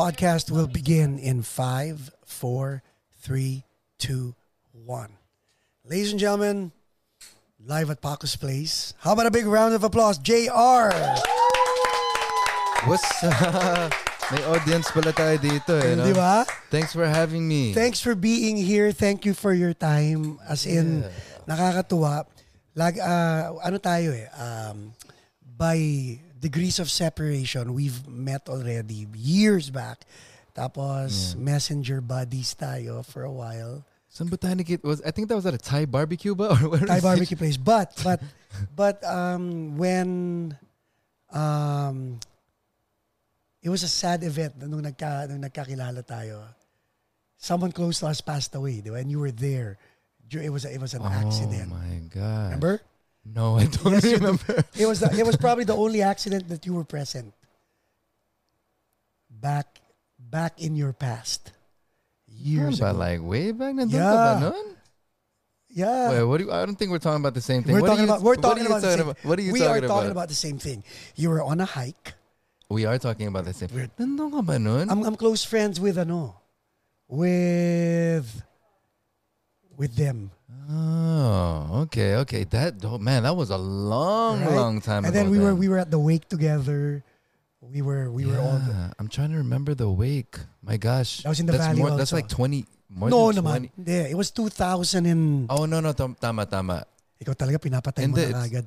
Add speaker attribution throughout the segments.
Speaker 1: podcast will begin in five, four, three, two, one. Ladies and gentlemen, live at Paco's Place. How about a big round of applause, JR?
Speaker 2: What's up? May audience pala tayo dito eh. No?
Speaker 1: Di ba?
Speaker 2: Thanks for having me.
Speaker 1: Thanks for being here. Thank you for your time. As in, nakakatuwa. Lag, ah, ano tayo eh, um, by degrees of separation, we've met already years back. Tapos, messenger buddies tayo for a while.
Speaker 2: Tayo nagkit- Was, I think that was at a Thai barbecue ba? Or where
Speaker 1: Thai barbecue place. But, but, but, um, when, um, it was a sad event nung, nagka, nung nagkakilala tayo. Someone close to us passed away? And you were there. It was, a, it was an accident.
Speaker 2: Oh my God.
Speaker 1: Remember?
Speaker 2: No, I don't
Speaker 1: Yes,
Speaker 2: remember.
Speaker 1: It was the, it was probably the only accident that you were present. Back back in your past. Years
Speaker 2: But
Speaker 1: ago.
Speaker 2: like way back nandun
Speaker 1: Yeah. yeah.
Speaker 2: Wait, what do you, I don't think we're talking about the same thing.
Speaker 1: we're
Speaker 2: What are
Speaker 1: talking
Speaker 2: you-
Speaker 1: about we're
Speaker 2: what are
Speaker 1: talking
Speaker 2: you
Speaker 1: about, the
Speaker 2: talking
Speaker 1: same,
Speaker 2: about? What are you
Speaker 1: we
Speaker 2: talking
Speaker 1: are talking
Speaker 2: about?
Speaker 1: about the same thing. You were on a hike.
Speaker 2: We are talking about the same.
Speaker 1: We're-
Speaker 2: Nandun ka ba nun?
Speaker 1: I'm I'm close friends with ano with with them.
Speaker 2: Oh, okay, okay. That oh, man, that was a long,
Speaker 1: right?
Speaker 2: long time ago.
Speaker 1: And then we were we were at the wake together. We were we were all
Speaker 2: Yeah, I'm trying to remember the wake. My gosh,
Speaker 1: That was in the
Speaker 2: that's
Speaker 1: valley
Speaker 2: More, that's like twenty. More
Speaker 1: No naman.
Speaker 2: 20.
Speaker 1: Hindi, it was 2000 and
Speaker 2: Oh no no tam- tama tama.
Speaker 1: ikaw talaga pinapatay mo
Speaker 2: Hindi,
Speaker 1: na agad.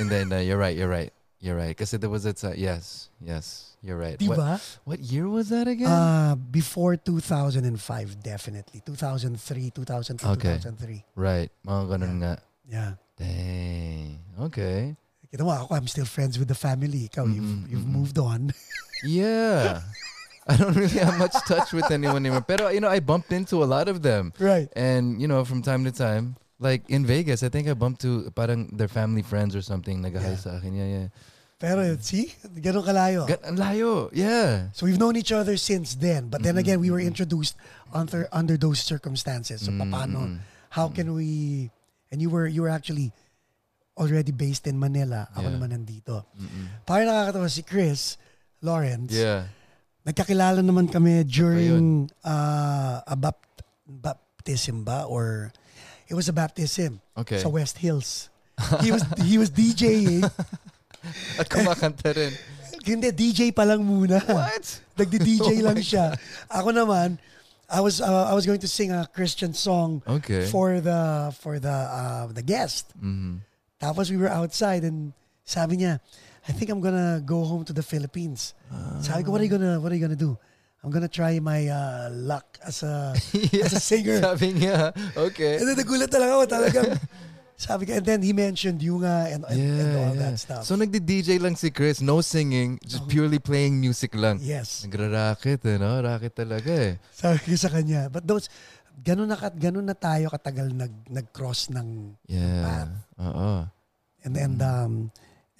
Speaker 2: And then uh, you're right. You're right. You're right. Because there was it's uh, yes yes. You're right. What, what year was that again?
Speaker 1: Uh, before 2005, definitely. 2003, 2002,
Speaker 2: Okay.
Speaker 1: 2003.
Speaker 2: right. Mga ganun nga.
Speaker 1: Yeah.
Speaker 2: Dang. Okay.
Speaker 1: Kita mo ako, I'm still friends with the family. Ikaw, you've, you've
Speaker 2: mm-mm.
Speaker 1: moved on.
Speaker 2: Yeah. I don't really have much touch with anyone anymore. Pero you know, I bumped into a lot of them.
Speaker 1: right.
Speaker 2: And you know, from time to time, like in Vegas, I think I bumped to parang their family friends or something.
Speaker 1: Yeah.
Speaker 2: sa akin. Yeah, yeah.
Speaker 1: Pero see, ganun kalayo.
Speaker 2: Gan- ang layo. Yeah.
Speaker 1: So we've known each other since then. But then
Speaker 2: Mm-mm,
Speaker 1: again, we were
Speaker 2: mm-mm.
Speaker 1: introduced under under those circumstances. So
Speaker 2: Mm,
Speaker 1: paano, how can we, and you were you were actually already based in Manila. Ako
Speaker 2: Yeah.
Speaker 1: naman nandito. Parang nakakatawa si Chris Lawrence.
Speaker 2: Yeah.
Speaker 1: Nagkakilala naman kami during uh, a bapt- baptism ba or it was a baptism
Speaker 2: Okay.
Speaker 1: sa West Hills. He was he was DJing.
Speaker 2: At kumakanta rin.
Speaker 1: Hindi DJ pa lang muna.
Speaker 2: What?
Speaker 1: Nagdi-DJ
Speaker 2: Oh
Speaker 1: lang siya. Ako naman I was uh, I was going to sing a Christian song
Speaker 2: Okay.
Speaker 1: for the for the uh, the guest.
Speaker 2: Mhm.
Speaker 1: Tapos we were outside and sabi niya, I think I'm gonna go home to the Philippines. Sabi ko, what are you gonna what are you gonna do? I'm gonna try my uh, luck as a
Speaker 2: yeah.
Speaker 1: as a singer.
Speaker 2: Sabi niya. Okay.
Speaker 1: And then nagulat talaga ako talagang. Sabi ko, and then he mentioned you nga and, and, and all that stuff.
Speaker 2: So nagdi-DJ lang si Chris, no singing, just purely playing music lang.
Speaker 1: yes.
Speaker 2: Nagra-racket eh, no? Racket talaga eh.
Speaker 1: Sabi ko sa kanya. But those, ganun na, ganun na tayo katagal nag, nag-cross ng,
Speaker 2: Yeah. Oo.
Speaker 1: and, and,
Speaker 2: Mm.
Speaker 1: um,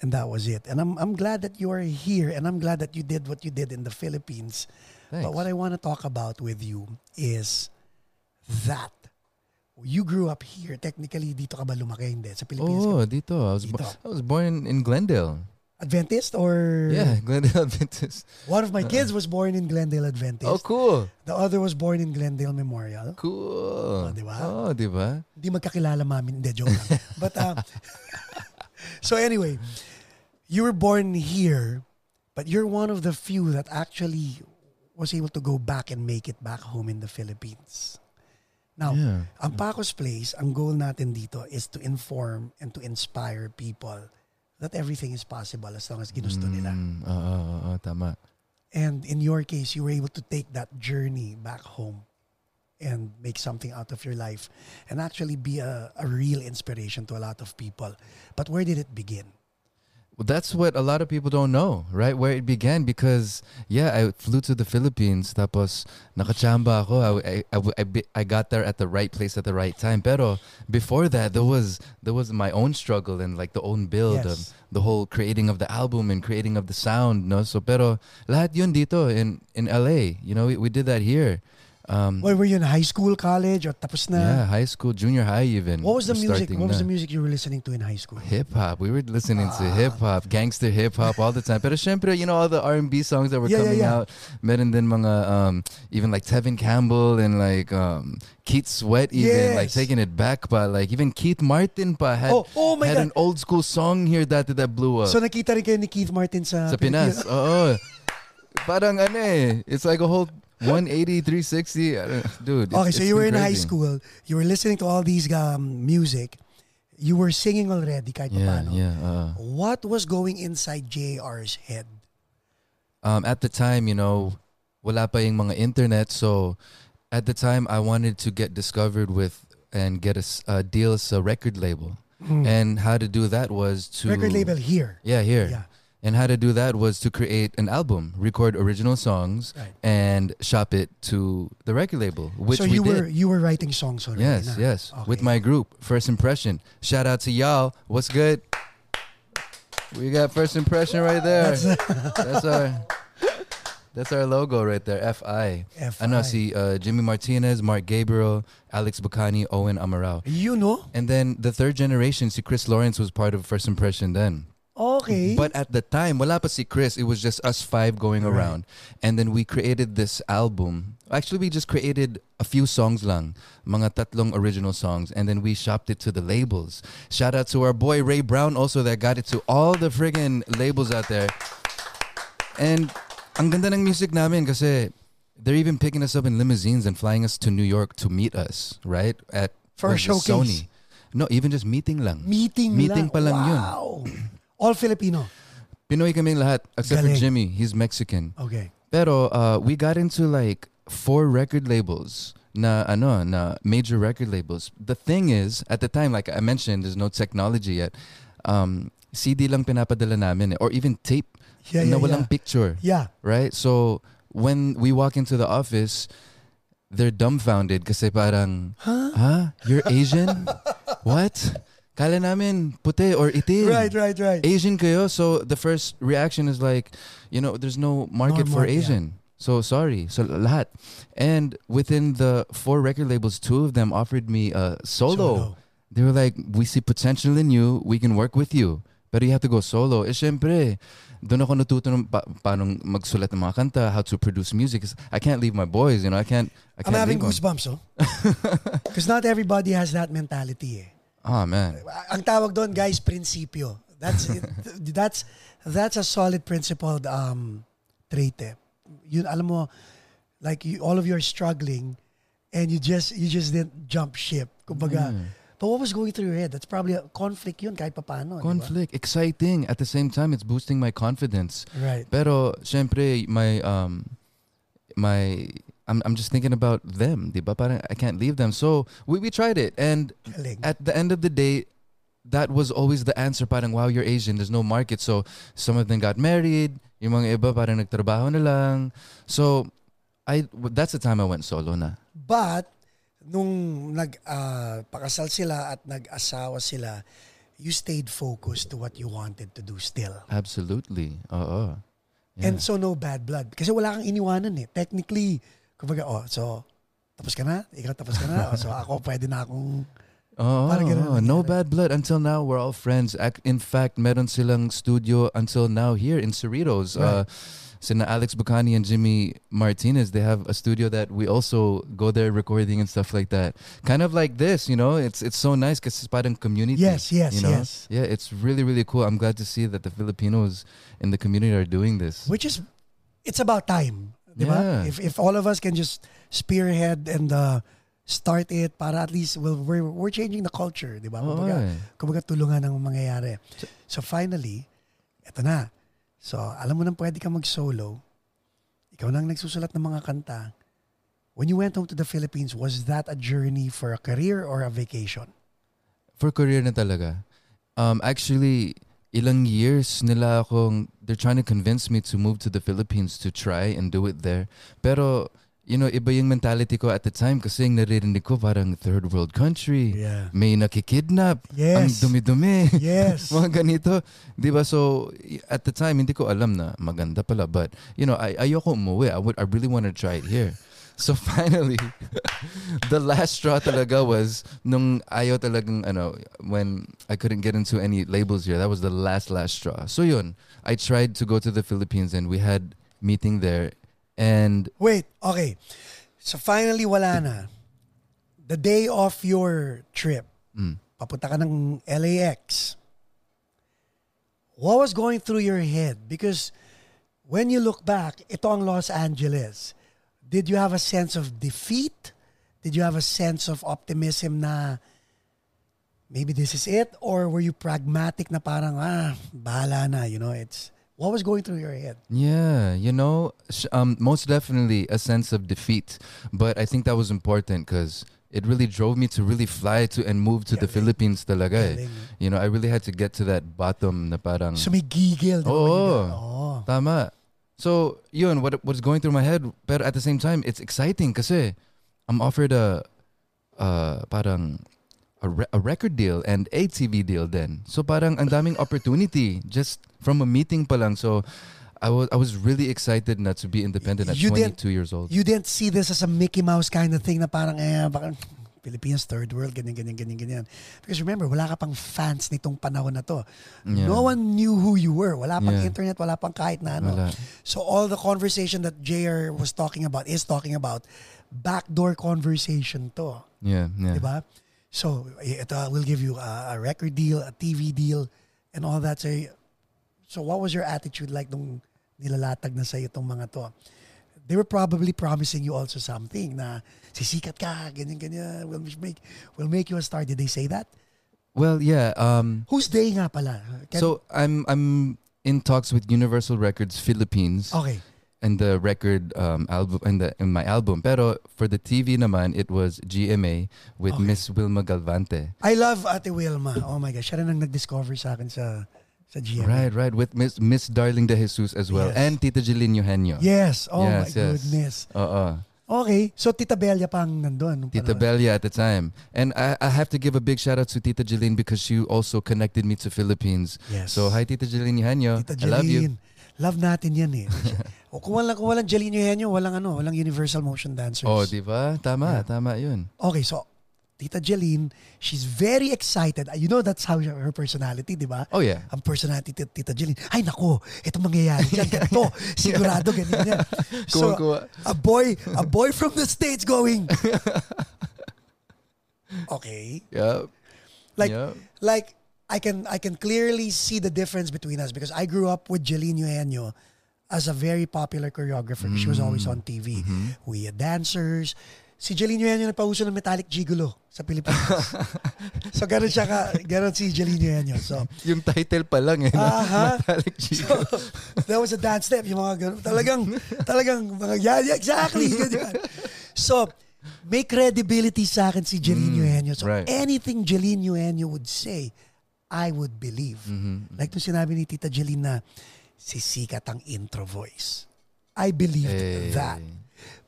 Speaker 1: and that was it. And I'm, I'm glad that you are here and I'm glad that you did what you did in the Philippines.
Speaker 2: Thanks.
Speaker 1: But what I want to talk about with you is that you grew up here. Technically, dito ka ba lumaki? Hindi. Sa Pilipinas ka
Speaker 2: Oh, dito. I was, bo- I was born in, in Glendale.
Speaker 1: Adventist or
Speaker 2: Yeah, Glendale Adventist.
Speaker 1: one of my kids was born in Glendale Adventist.
Speaker 2: Oh, cool.
Speaker 1: The other was born in Glendale Memorial.
Speaker 2: Cool.
Speaker 1: Oh, di ba?
Speaker 2: Oh, di ba?
Speaker 1: Hindi magkakilala mami. Hindi, joke lang. But, uh, so anyway, you were born here, but you're one of the few that actually was able to go back and make it back home in the Philippines. Now,
Speaker 2: Yeah.
Speaker 1: ang Paco's Place, ang goal natin dito is to inform and to inspire people that everything is possible as long as ginusto nila.
Speaker 2: Mm, Oo, oo, oo, tama.
Speaker 1: And in your case, you were able to take that journey back home and make something out of your life and actually be a, a real inspiration to a lot of people. But where did it begin?
Speaker 2: Well, that's what a lot of people don't know, right? Where it began because yeah, I flew to the Philippines tapos nakachamba ako. I, I, I, I, got there at the right place at the right time. Pero before that, there was there was my own struggle and like the own build of
Speaker 1: Yes.
Speaker 2: the whole creating of the album and creating of the sound, no? So pero lahat yun dito in in LA, you know, we, we did that here. Um,
Speaker 1: What were you in high school, college, or tapos na?
Speaker 2: yeah, high school, junior high even.
Speaker 1: What was the music? What was
Speaker 2: na.
Speaker 1: the music you were listening to in high school?
Speaker 2: Hip hop. We were listening to
Speaker 1: Ah.
Speaker 2: hip hop, gangster hip hop all the time. Pero syempre, you know all the R&B songs that were
Speaker 1: Yeah, yeah,
Speaker 2: coming
Speaker 1: yeah.
Speaker 2: out. Meron din mga um even like Tevin Campbell and like um Keith Sweat even like taking it back pa like even Keith Martin pa had
Speaker 1: oh, oh
Speaker 2: had
Speaker 1: God.
Speaker 2: an old school song here that that blew up.
Speaker 1: So nakita rin kayo ni Keith Martin sa,
Speaker 2: sa Pinas. Oo. Parang ano eh. It's like a whole 180, 360. I don't- Dude.
Speaker 1: Okay, so you were in
Speaker 2: been
Speaker 1: high school. You were listening to all these um, music. You were singing already kahit
Speaker 2: Yeah,
Speaker 1: paano.
Speaker 2: yeah. uh.
Speaker 1: What was going inside JR's head?
Speaker 2: um, at the time, you know, wala pa yung mga internet. So at the time, I wanted to get discovered with and get a deal as a record label. And how to do that was to.
Speaker 1: Record label here.
Speaker 2: Yeah, here.
Speaker 1: Yeah.
Speaker 2: And how to do that was to create an album, record original songs,
Speaker 1: Right.
Speaker 2: and shop it to the record label, which
Speaker 1: so
Speaker 2: we
Speaker 1: you
Speaker 2: did.
Speaker 1: were you were writing songs already.
Speaker 2: Yes,
Speaker 1: na?
Speaker 2: yes. With my group, First Impression. Shout out to y'all. What's good? We got First Impression right there. That's, our That's our logo right there. FI.
Speaker 1: FI.
Speaker 2: Ano si uh, Jimmy Martinez, Mark Gabriel, Alex Bacani, Owen Amaral.
Speaker 1: You know?
Speaker 2: And then the third generation, see Chris Lawrence was part of First Impression then.
Speaker 1: Okay.
Speaker 2: But at the time, wala pa si Chris. It was just us five going
Speaker 1: Right.
Speaker 2: around. And then we created this album. Actually, we just created a few songs lang. Mga tatlong original songs. And then we shopped it to the labels. Shout out to our boy Ray Brown also that got it to all the friggin' labels out there. And ang ganda ng music namin kasi they're even picking us up in limousines and flying us to New York to meet us, right? At
Speaker 1: For a
Speaker 2: what is it,
Speaker 1: showcase.
Speaker 2: Sony. No, even just meeting lang.
Speaker 1: meeting
Speaker 2: meeting
Speaker 1: lang.
Speaker 2: pa lang yun.
Speaker 1: All Filipino.
Speaker 2: Pinoy kaming lahat except
Speaker 1: Galing.
Speaker 2: for Jimmy. He's Mexican.
Speaker 1: Okay.
Speaker 2: Pero uh, we got into like four record labels na ano na major record labels. The thing is, at the time, like I mentioned, there's no technology yet. Um, CD lang pinapadala namin eh, or even tape
Speaker 1: Yeah,
Speaker 2: na
Speaker 1: yeah,
Speaker 2: walang
Speaker 1: yeah.
Speaker 2: picture,
Speaker 1: Yeah.
Speaker 2: right? So when we walk into the office, they're dumbfounded kasi parang,
Speaker 1: Huh?
Speaker 2: huh? You're Asian? What? Kala namin puti or itim.
Speaker 1: Right, right, right.
Speaker 2: Asian kayo. So the first reaction is like, you know, there's no market
Speaker 1: No
Speaker 2: for
Speaker 1: mar- yeah.
Speaker 2: Asian. So sorry. So lahat. And within the four record labels, two of them offered me a solo. They were like, we see potential in you. We can work with you. Pero you have to go solo. Eh, syempre, doon ako natuto ng pa- paano magsulat ng mga kanta, how to produce music. I can't leave my boys, you know. I can't, I
Speaker 1: I'm
Speaker 2: can't
Speaker 1: having
Speaker 2: leave them.
Speaker 1: goosebumps, oh. Because not everybody has that mentality, eh.
Speaker 2: Oh, man.
Speaker 1: Ang tawag doon, guys, prinsipyo. That's it, that's that's a solid principled um trait. Eh. Yun alam mo like you, all of you are struggling and you just you just didn't jump ship. Kumbaga,
Speaker 2: Mm.
Speaker 1: but what was going through your head? That's probably a conflict yun kahit ba?
Speaker 2: Conflict. Exciting. At the same time, it's boosting my confidence.
Speaker 1: Right.
Speaker 2: Pero syempre my um my I'm I'm just thinking about them. Parang I can't leave them. So we we tried it and
Speaker 1: Galing.
Speaker 2: at the end of the day that was always the answer parang wow you're Asian there's no market so some of them got married yung mga iba parang nagtrabaho na lang so I that's the time I went solo na
Speaker 1: But nung nag ah, pakasal sila at nag-asawa sila, you stayed focused to what you wanted to do still.
Speaker 2: absolutely oo Yeah.
Speaker 1: And so no bad blood. Kasi wala kang iniwanan eh. Technically, kumbaga, oh, so, tapos ka na? Ikaw tapos ka na? Oh, so ako pwede na akong,
Speaker 2: Oh,
Speaker 1: Parang ganun
Speaker 2: no bad blood. Until now, we're all friends. In fact, meron silang studio until now here in Cerritos. Uh, sina Alex Bacani and Jimmy Martinez, they have a studio that we also go there recording and stuff like that. Kind of like this, you know. It's it's so nice because it's parang community.
Speaker 1: yes, yes,
Speaker 2: you know?
Speaker 1: yes.
Speaker 2: Yeah, it's really really cool. I'm glad to see that the Filipinos in the community are doing this.
Speaker 1: Which is, it's about time. Di ba?
Speaker 2: Yeah.
Speaker 1: If, if all of us can just spearhead and uh, start it para at least we'll, we're, we're changing the culture. Di ba? Kumbaga,
Speaker 2: eh.
Speaker 1: kumbaga tulungan ang mangyayari. So finally, eto na. So alam mo nang pwede ka mag-solo. Ikaw nang nagsusulat ng mga kanta. When you went home to the Philippines, was that a journey for a career or a vacation?
Speaker 2: For career na talaga. Um, actually, ilang years nila akong, they're trying to convince me to move to the Philippines to try and do it there. Pero, you know, iba yung mentality ko at the time kasi yung naririnig ko parang third world country.
Speaker 1: Yeah.
Speaker 2: May nakikidnap. Ang
Speaker 1: Yes.
Speaker 2: dumi-dumi.
Speaker 1: Yes.
Speaker 2: mga ganito. Di ba? So, at the time, hindi ko alam na maganda pala. But, you know, I, ayoko umuwi. I, would, I really want to try it here. So finally, the last straw talaga was nung ayaw talagang ano when I couldn't get into any labels here. That was the last last straw. So yun, I tried to go to the Philippines and we had meeting there and
Speaker 1: Wait, okay. So finally, wala na. The day of your trip,
Speaker 2: mm,
Speaker 1: papunta ka ng LAX. What was going through your head? Because when you look back, ito ang Los Angeles. Did you have a sense of defeat? Did you have a sense of optimism na maybe this is it? Or were you pragmatic na parang, ah, bahala na, you know, it's, what was going through your head?
Speaker 2: Yeah, you know, sh- um, most definitely a sense of defeat. But I think that was important because it really drove me to really fly to and move to the
Speaker 1: Galing.
Speaker 2: Philippines talaga. eh. You know, I really had to get to that bottom na parang
Speaker 1: So may gigil. di ba, when you
Speaker 2: Oo.
Speaker 1: got- Oo.
Speaker 2: tama. So, yun, what what's going through my head, but at the same time, it's exciting kasi I'm offered a uh, parang a, re- a record deal and a TV deal then. So parang ang daming opportunity just from a meeting pa lang. So I was I was really excited not to be independent at
Speaker 1: You didn't-
Speaker 2: 22 years old.
Speaker 1: You didn't see this as a Mickey Mouse kind of thing na parang, eh, baka Philippines, third world, ganyan, ganyan, ganyan, ganyan. Because remember, wala ka pang fans nitong panahon na to.
Speaker 2: Yeah.
Speaker 1: No one knew who you were. Wala pang
Speaker 2: Yeah.
Speaker 1: internet, wala pang kahit na ano.
Speaker 2: Wala.
Speaker 1: So all the conversation that JR was talking about, is talking about, backdoor conversation to.
Speaker 2: Yeah, yeah.
Speaker 1: Diba? So, ito, we'll give you a, a record deal, a TV deal, and all that. So, so what was your attitude like nung nilalatag na sa'yo itong mga to? They were probably promising you also something na sisikat ka, ganyan, ganyan, we'll make, we'll make you a star. Did they say that?
Speaker 2: Well, yeah, um
Speaker 1: Whose day nga pala? Can-
Speaker 2: so I'm I'm in talks with Universal Records Philippines.
Speaker 1: okay.
Speaker 2: and the record um, album and the in my album. Pero for the TV naman, it was GMA with
Speaker 1: Okay.
Speaker 2: Miss Wilma Galvante.
Speaker 1: I love Ate Wilma. Oh my gosh, siya rin ang nag-discover sa akin sa sa GMA.
Speaker 2: Right, right. With Miss Miss Darling De Jesus as well,
Speaker 1: Yes.
Speaker 2: and Tita Jeline Eugenio.
Speaker 1: Yes. Oh my
Speaker 2: Yes, yes.
Speaker 1: goodness.
Speaker 2: Uh-uh.
Speaker 1: Okay. So Tita Belia pang nandun.
Speaker 2: Tita. Belia at the time. And I, I have to give a big shout out to Tita Jeline because she also connected me to Philippines.
Speaker 1: Yes.
Speaker 2: So hi Tita Jeline Eugenio.
Speaker 1: Tita
Speaker 2: I love you.
Speaker 1: Jeline. Love natin yan eh. o kung walang, kung walang Jeline Eugenio, walang ano, walang Universal Motion Dancers.
Speaker 2: Oh, di ba? Tama,
Speaker 1: Yeah.
Speaker 2: tama yun.
Speaker 1: Okay, so Tita Geleen, she's very excited. Ah, you know that's how her personality, di ba?
Speaker 2: Oh yeah.
Speaker 1: Ang personality ni Tita Geleen, ay nako, ito mangyayari dyan, ganito, sigurado yan. So, a boy, a boy from the States going, okay,
Speaker 2: Yep.
Speaker 1: like,
Speaker 2: Yep.
Speaker 1: like I can I can clearly see the difference between us because I grew up with Geleen Eugenio as a very popular choreographer. She was always mm. on TV. Mm-hmm. We had dancers. Si Jeline Eugenio nagpauso ng Metallic Gigolo sa Pilipinas. so ganun siya ka, ganun si Jeline Eugenio. So,
Speaker 2: Yung title pa lang eh.
Speaker 1: Aha.
Speaker 2: Metallic
Speaker 1: so
Speaker 2: Chico.
Speaker 1: that was a dance step, yung mga ganun. Talagang, talagang, mga, yeah, yeah, exactly. ganyan. So, may credibility sa akin si Jeline Eugenio. So,
Speaker 2: right.
Speaker 1: anything Jeline Eugenio would say, I would believe.
Speaker 2: Mm-hmm.
Speaker 1: Like nung sinabi ni Tita Jeline na sisikat ang intro voice. I believed
Speaker 2: Hey.
Speaker 1: that.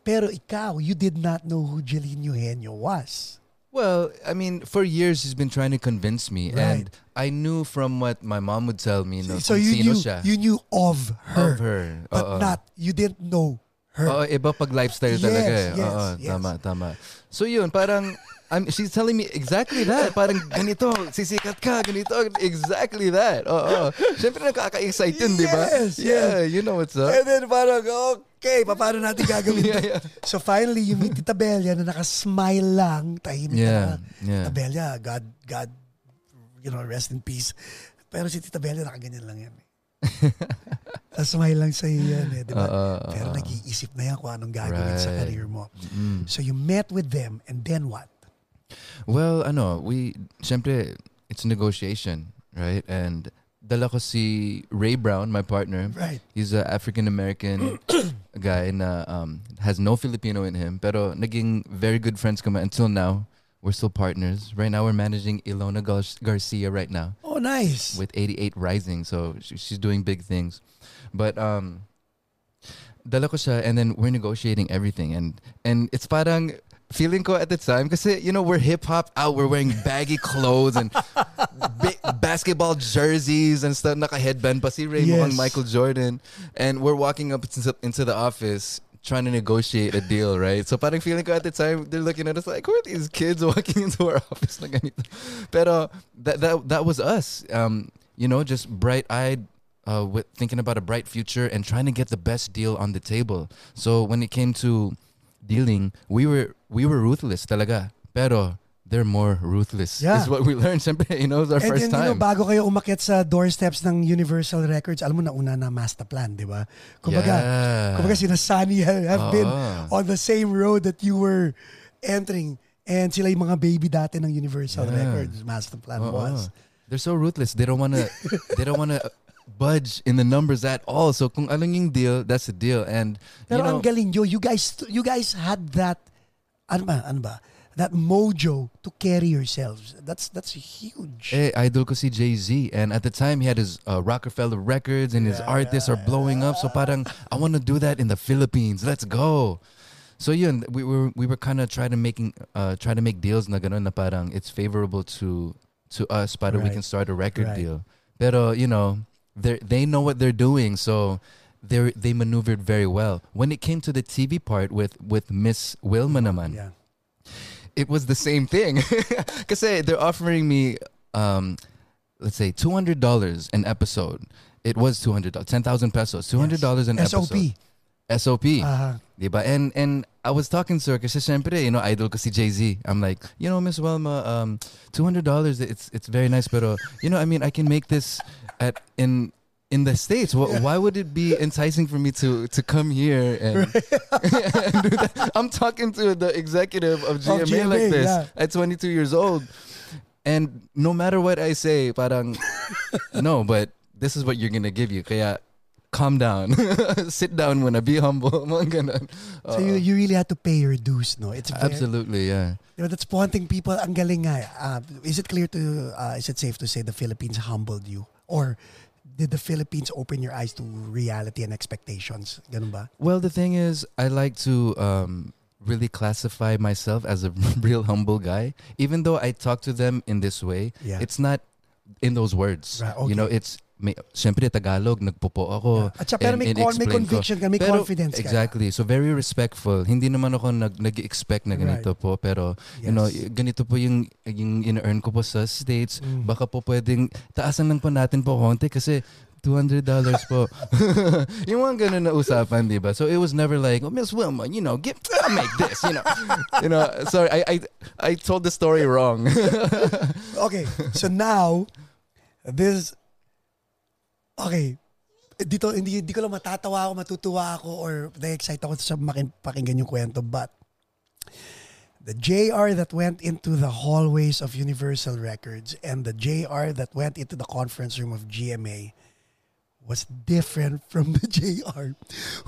Speaker 1: Pero ikaw, you did not know who Jeline Eugenio was.
Speaker 2: Well, I mean, for years he's been trying to convince me, and
Speaker 1: Right.
Speaker 2: I knew from what my mom would tell me, no,
Speaker 1: so you knew,
Speaker 2: siya.
Speaker 1: you knew of her,
Speaker 2: of her,
Speaker 1: but
Speaker 2: Oo.
Speaker 1: not, you didn't know her.
Speaker 2: Oo, iba pag lifestyle
Speaker 1: Yes,
Speaker 2: talaga eh.
Speaker 1: yes,
Speaker 2: Oo,
Speaker 1: yes.
Speaker 2: tama, tama. So yun, parang I'm, she's telling me exactly that. Parang ganito, sisikat ka, ganito, exactly that. Oo. Siyempre nakaka-excite yun, di ba?
Speaker 1: Yes,
Speaker 2: Yeah, you know what's up.
Speaker 1: And then parang, okay, paano natin gagawin
Speaker 2: Yeah,
Speaker 1: to?
Speaker 2: yeah.
Speaker 1: So finally, you meet Tita Belia na nakasmile lang, tahimik
Speaker 2: Yeah,
Speaker 1: na.
Speaker 2: yeah.
Speaker 1: Tita Belia, God, God, you know, rest in peace. Pero si Tita Belia, nakaganyan lang yan. Eh. smile lang sa iyo yan eh, di ba?
Speaker 2: Oo, oo,
Speaker 1: Pero
Speaker 2: oo.
Speaker 1: nag-iisip na yan kung anong gagawin sa
Speaker 2: Right.
Speaker 1: career mo.
Speaker 2: Mm.
Speaker 1: So you met with them, and then what?
Speaker 2: Well, ano, we, syempre, it's negotiation, right? And dala ko si Ray Brown, my partner.
Speaker 1: Right.
Speaker 2: He's an African American guy na um, has no Filipino in him, pero naging very good friends kami until now. We're still partners. Right now, we're managing Ylona Gar- Garcia right now
Speaker 1: Oh, nice.
Speaker 2: with 88 Rising, so she, she's doing big things. But um, dala ko siya, and then we're negotiating everything, and and it's parang feeling ko at the time kasi you know we're hip hop out, we're wearing baggy clothes and big basketball jerseys and stuff. Naka headband pa si Ray
Speaker 1: Yes.
Speaker 2: mukhang Michael Jordan, and we're walking up into, into the office trying to negotiate a deal, right? So parang feeling ko at the time they're looking at us like, who are these kids walking into our office ganito? Pero that that that was us. Um, you know, just bright eyed. Uh, with thinking about a bright future and trying to get the best deal on the table. So when it came to dealing, we were we were ruthless talaga. Pero they're more ruthless.
Speaker 1: Yeah.
Speaker 2: Is what we learned. Siyempre, you know, it was our
Speaker 1: And
Speaker 2: first
Speaker 1: then, you know,
Speaker 2: time.
Speaker 1: bago kayo umakyat sa doorsteps ng Universal Records, alam mo na una na master plan, di ba? Kumbaga,
Speaker 2: yeah.
Speaker 1: kumbaga sina Sunny have, have been on the same road that you were entering. And sila yung mga baby dati ng Universal
Speaker 2: Yeah.
Speaker 1: Records, master plan
Speaker 2: Oo.
Speaker 1: was.
Speaker 2: They're so ruthless. They don't want to. they don't want to budge in the numbers at all. So kung anong yung deal, that's the deal. And you
Speaker 1: Pero
Speaker 2: know,
Speaker 1: ang galing nyo, you guys, you guys had that, ano ba, ano ba, that mojo to carry yourselves. That's that's huge.
Speaker 2: eh, idol ko si Jay Z, and at the time he had his uh, Rockefeller Records, and his
Speaker 1: Yeah,
Speaker 2: artists are blowing up. So parang I want to do that in the Philippines. Let's go. So yun, we were we were kind of trying to making uh try to make deals na ganun na parang it's favorable to to us, para we can start a record
Speaker 1: Right.
Speaker 2: deal. Pero you know, they they know what they're doing, so they they maneuvered very well. When it came to the TV part with with Miss Wilma naman,
Speaker 1: Yeah.
Speaker 2: It was the same thing. Kasi they're offering me, um, let's say, two hundred dollars an episode. It was two hundred dollars, ten thousand pesos, two hundred dollars an
Speaker 1: SOP.
Speaker 2: episode. SOP. Diba? And and I was talking to her kasi syempre, you know, idol ko si Jay-Z. I'm like, you know, Miss Wilma, um, $200, it's it's very nice, pero, you know, I mean, I can make this at in in the States. Wh- Why would it be enticing for me to to come here and, and do that? I'm talking to the executive of GMA,
Speaker 1: GMA,
Speaker 2: like this
Speaker 1: yeah.
Speaker 2: at 22 years old. And no matter what I say, parang, no, but this is what you're gonna give you. Kaya, calm down. Sit down muna. Be humble.
Speaker 1: So you, you really had to pay your dues, no? It's very,
Speaker 2: Absolutely, yeah.
Speaker 1: You know, that's wanting people. Ang galing nga. Uh, is it clear to, uh, is it safe to say the Philippines humbled you? Or did the Philippines open your eyes to reality and expectations? Ganun ba?
Speaker 2: Well, the thing is, I like to um, really classify myself as a real humble guy. Even though I talk to them in this way,
Speaker 1: Yeah.
Speaker 2: it's not in those words.
Speaker 1: Right,
Speaker 2: You know, it's may, siyempre Tagalog, nagpupo ako.
Speaker 1: At saka, pero
Speaker 2: and-
Speaker 1: may,
Speaker 2: and
Speaker 1: con- may conviction ka, may
Speaker 2: Pero,
Speaker 1: confidence ka.
Speaker 2: Exactly. So very respectful. Hindi naman ako nag nag-expect na ganito po pero you know,
Speaker 1: Yes.
Speaker 2: ganito po yung yung in-earn ko po sa States.
Speaker 1: Mm.
Speaker 2: Baka po pwedeng taasan lang po natin po konti kasi $200 po. yung mga ganun na usapan, di ba? So it was never like, oh, Miss Wilma, you know, get, I'll make this, you know. you know, sorry, I, I, I told the story wrong.
Speaker 1: Okay, so now, this, okay, dito, hindi, hindi ko lang matatawa ako, matutuwa ako, or na-excite ako sa makin, pakinggan yung kwento, but the JR that went into the hallways of Universal Records and the JR that went into the conference room of GMA was different from the JR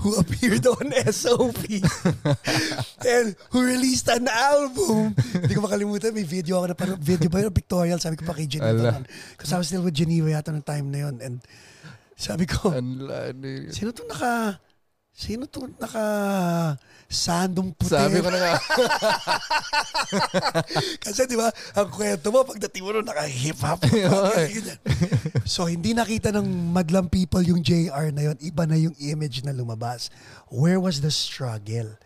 Speaker 1: who appeared on SOP and who released an album. Hindi ko makalimutan, may video ako na parang video ba yun, pictorial, sabi ko pa kay Geneva. Because I was still with Geneva yata ng time na yun. And sabi ko,
Speaker 2: ano
Speaker 1: sino to naka, sino to naka sandong puti?
Speaker 2: Sabi ko na nga,
Speaker 1: Kasi di ba, ang kwento mo, pagdating mo nun, naka-hip hop. so, hindi nakita ng madlang people yung JR na yun. Iba na yung image na lumabas. Where was the struggle?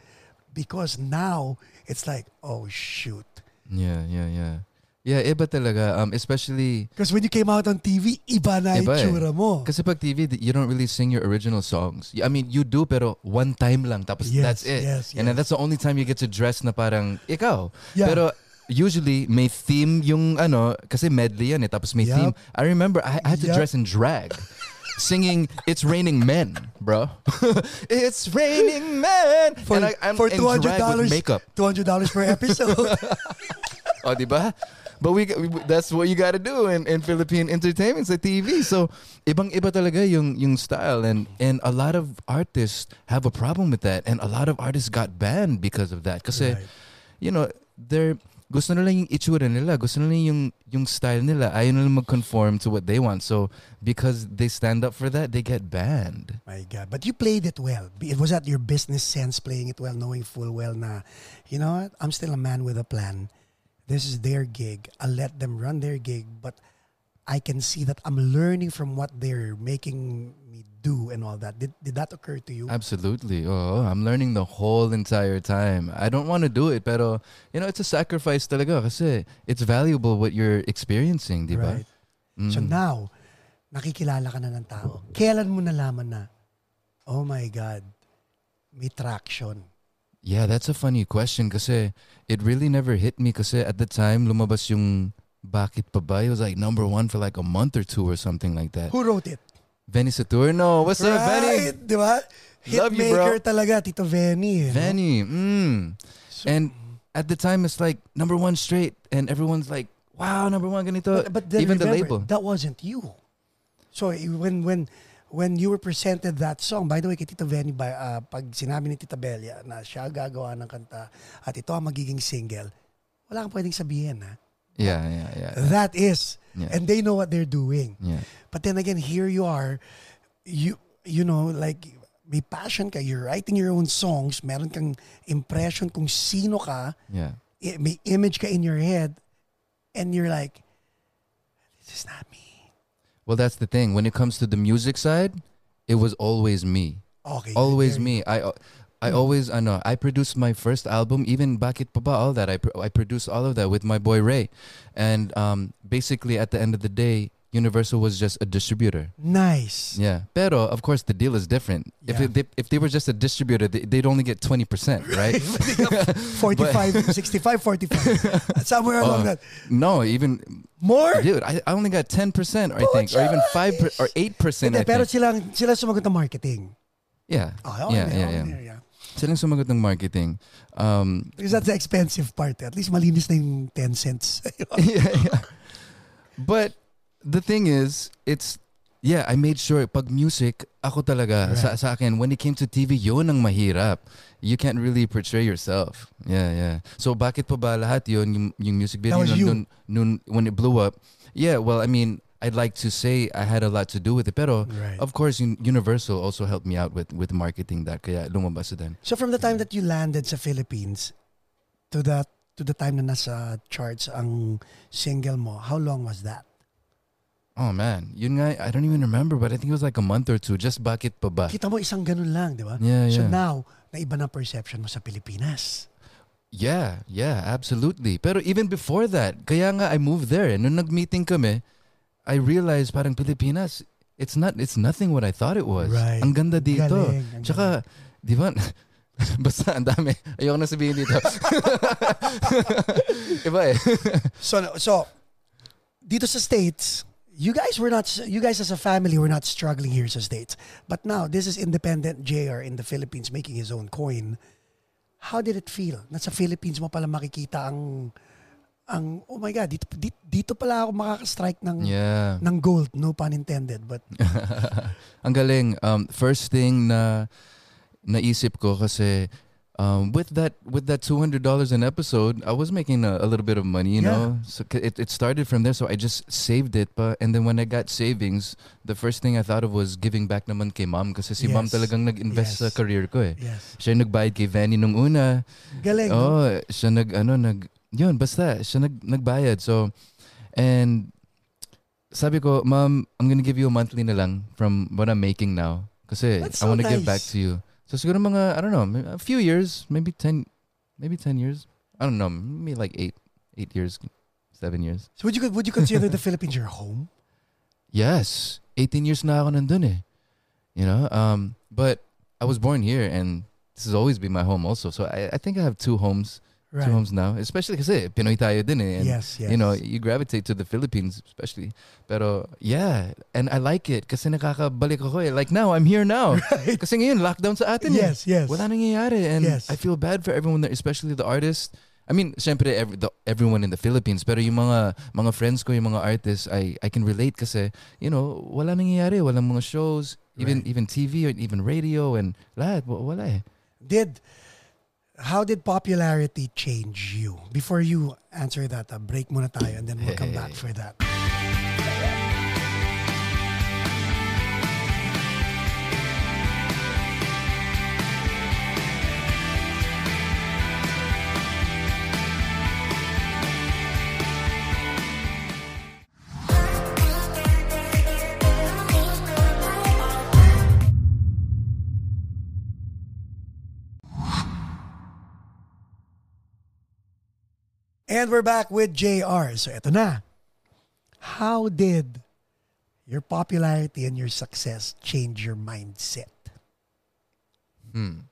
Speaker 1: Because now, it's like, oh shoot.
Speaker 2: yeah, yeah, yeah. Yeah, iba talaga. Um, especially,
Speaker 1: Because when you came out on TV, iba na
Speaker 2: Iba eh.
Speaker 1: tsura mo.
Speaker 2: kasi pag TV, you don't really sing your original songs. I mean, you do, pero one time lang, tapos
Speaker 1: Yes,
Speaker 2: that's it.
Speaker 1: yes,
Speaker 2: And then
Speaker 1: yes.
Speaker 2: that's the only time you get to dress na parang ikaw.
Speaker 1: Yeah.
Speaker 2: Pero usually may theme yung ano kasi medley yan eh tapos may
Speaker 1: Yup.
Speaker 2: theme. I remember I, I had to
Speaker 1: Yup.
Speaker 2: dress in drag. Singing "It's Raining Men," bro. it's raining men,
Speaker 1: For,
Speaker 2: and I, I'm
Speaker 1: for $200,
Speaker 2: drag with makeup.
Speaker 1: $200 per episode.
Speaker 2: Oh, di ba? But we, that's what you got to do in, in Philippine entertainment sa TV. So, ibang-iba talaga yung yung style and and a lot of artists have a problem with that and a lot of artists got banned because of that. Kasi
Speaker 1: Right.
Speaker 2: you know, they're gusto nila yung itsura nila, gusto nila yung yung style nila. Ayaw nila mag-conform to what they want. So, because they stand up for that, they get banned.
Speaker 1: My God. But you played it well. It was that your business sense playing it well, knowing full well na, you know what, I'm still a man with a plan. This is their gig. I'll let them run their gig. But I can see that I'm learning from what they're making me do and all that. Did did that occur to you?
Speaker 2: Absolutely. Oh, I'm learning the whole entire time. I don't want to do it, pero you know, it's a sacrifice talaga kasi it's valuable what you're experiencing, di ba?
Speaker 1: Right. So
Speaker 2: Mm.
Speaker 1: now, nakikilala ka na ng tao. Kailan mo nalaman na, oh my God, may traction.
Speaker 2: Yeah, that's a funny question kasi it really never hit me kasi at the time lumabas yung Bakit pa ba? It was like number one for like a month or two or something like that.
Speaker 1: Who wrote it?
Speaker 2: Vehnee Saturno. What's up, Vehnee?
Speaker 1: Right, di ba?
Speaker 2: You.
Speaker 1: Hitmaker talaga, Tito Vehnee. eh, no?
Speaker 2: Vehnee. Mm. And at the time, it's like number one straight, and everyone's like, "Wow, number one ganito."
Speaker 1: But, but then
Speaker 2: Even the label.
Speaker 1: that wasn't you. So eh, when when when you were presented that song, by the way, kay Tito Venny, by, uh, pag sinabi ni Tita Belia na siya gagawa ng kanta at ito ang magiging single, wala kang pwedeng sabihin, ha?
Speaker 2: Yeah, yeah, yeah,
Speaker 1: That is.
Speaker 2: Yeah.
Speaker 1: And they know what they're doing.
Speaker 2: yeah.
Speaker 1: But then again, here you are, you you know, like may passion ka, you're writing your own songs, meron kang impression kung sino ka,
Speaker 2: Yeah.
Speaker 1: may image ka in your head, and you're like, this is not me.
Speaker 2: Well, that's the thing. When it comes to the music side, it was always me.
Speaker 1: Okay.
Speaker 2: Always me. I I always I know I produced my first album, even Bakit Pa Ba, all that. I I produced all of that with my boy Ray, and um, basically at the end of the day, Universal was just a distributor.
Speaker 1: Nice.
Speaker 2: Yeah, pero of course the deal is different. If
Speaker 1: Yeah.
Speaker 2: it, they, if they were just a distributor, they, they'd only get twenty percent, right?
Speaker 1: 45, 65, 45. Somewhere along
Speaker 2: Uh,
Speaker 1: that.
Speaker 2: no, even
Speaker 1: More?
Speaker 2: dude, I, I only got ten percent, I think, or even five per, or eight percent.
Speaker 1: Hindi, pero silang, sila sumagot ng marketing.
Speaker 2: yeah,
Speaker 1: Oh,
Speaker 2: yeah,
Speaker 1: okay,
Speaker 2: yeah, yeah.
Speaker 1: yeah.
Speaker 2: Silang sumagot ng marketing. Um,
Speaker 1: Because that's the expensive part. At least malinis na yung 10 cents.
Speaker 2: yeah, yeah. But the thing is, it's yeah, I made sure pag music, ako talaga sa,
Speaker 1: Right.
Speaker 2: sa akin when it came to TV, yun ang mahirap. You can't really portray yourself. Yeah, yeah. So bakit pa ba lahat yun yung, yung music video
Speaker 1: That
Speaker 2: nun,
Speaker 1: you.
Speaker 2: nun, nun when it blew up? Yeah, well, I mean, I'd like to say I had a lot to do with it, pero
Speaker 1: Right.
Speaker 2: of course, Universal also helped me out with with marketing that kaya lumabas din.
Speaker 1: So from the time that you landed sa Philippines to that to the time na nasa charts ang single mo, how long was that?
Speaker 2: Oh man, yun nga, I don't even remember, but I think it was like a month or two. Just bakit pa ba?
Speaker 1: Kita mo isang ganun lang, di ba?
Speaker 2: Yeah,
Speaker 1: So
Speaker 2: yeah.
Speaker 1: now, naiba na perception mo sa Pilipinas.
Speaker 2: Yeah, yeah, absolutely. Pero even before that, kaya nga I moved there. And nung nag-meeting kami, I realized parang Pilipinas, it's not, it's nothing what I thought it was.
Speaker 1: Right.
Speaker 2: Ang ganda dito.
Speaker 1: Galing, ang
Speaker 2: Tsaka, di ba, basta ang dami. Ayoko na sabihin dito. Iba eh.
Speaker 1: So, so dito sa States, you guys were not, you guys as a family were not struggling here sa States. But now, this is independent JR in the Philippines making his own coin. How did it feel? Nasa Philippines mo pala makikita ang, ang oh my God, dito, dito, dito pala ako makaka-strike ng,
Speaker 2: Yeah.
Speaker 1: ng gold. No pun intended. But
Speaker 2: Ang galing. Um, first thing na naisip ko kasi um, with that with that two hundred dollars an episode, I was making a, a little bit of money, you
Speaker 1: Yeah.
Speaker 2: know. So it it started from there. So I just saved it, but and then when I got savings, the first thing I thought of was giving back naman kay mom kasi si mom
Speaker 1: Yes.
Speaker 2: talagang nag-invest sa career ko eh.
Speaker 1: yes.
Speaker 2: Siya nagbayad kay Vehnee nung una.
Speaker 1: Galing.
Speaker 2: Oh, siya nag ano nag yun basta siya nag nagbayad. So and sabi ko, "Mom, I'm gonna give you a monthly na lang from what I'm making now kasi
Speaker 1: That's
Speaker 2: I want to give back to you." So siguro mga I don't know, a few years, maybe 10 maybe 10 years. I don't know, maybe like 8 8 years, 7 years.
Speaker 1: So would you would you consider the Philippines your home?
Speaker 2: Yes. 18 years na ako nandun eh. You know, um but I was born here and this has always been my home also. So I, I think I have two homes
Speaker 1: Right.
Speaker 2: two homes now. Especially kasi Pinoy tayo din eh. And,
Speaker 1: yes, yes.
Speaker 2: You know, you gravitate to the Philippines especially. Pero yeah, and I like it kasi nakakabalik ako eh. Like now, I'm here now.
Speaker 1: Right.
Speaker 2: Kasi ngayon, lockdown sa atin eh.
Speaker 1: Yes, yes.
Speaker 2: Wala nangyayari. And
Speaker 1: Yes.
Speaker 2: I feel bad for everyone there, especially the artists. I mean, syempre, every, the, everyone in the Philippines. Pero yung mga, mga friends ko, yung mga artists, I, I can relate kasi, you know, wala nangyayari. Walang mga shows, even
Speaker 1: Right.
Speaker 2: even TV or even radio and lahat. wa- Wala eh.
Speaker 1: Did how did popularity change you? Before you answer that, uh, break muna tayo and then we'll come back for that. And we're back with JR. So eto na. How did your popularity and your success change your mindset?
Speaker 2: Hmm.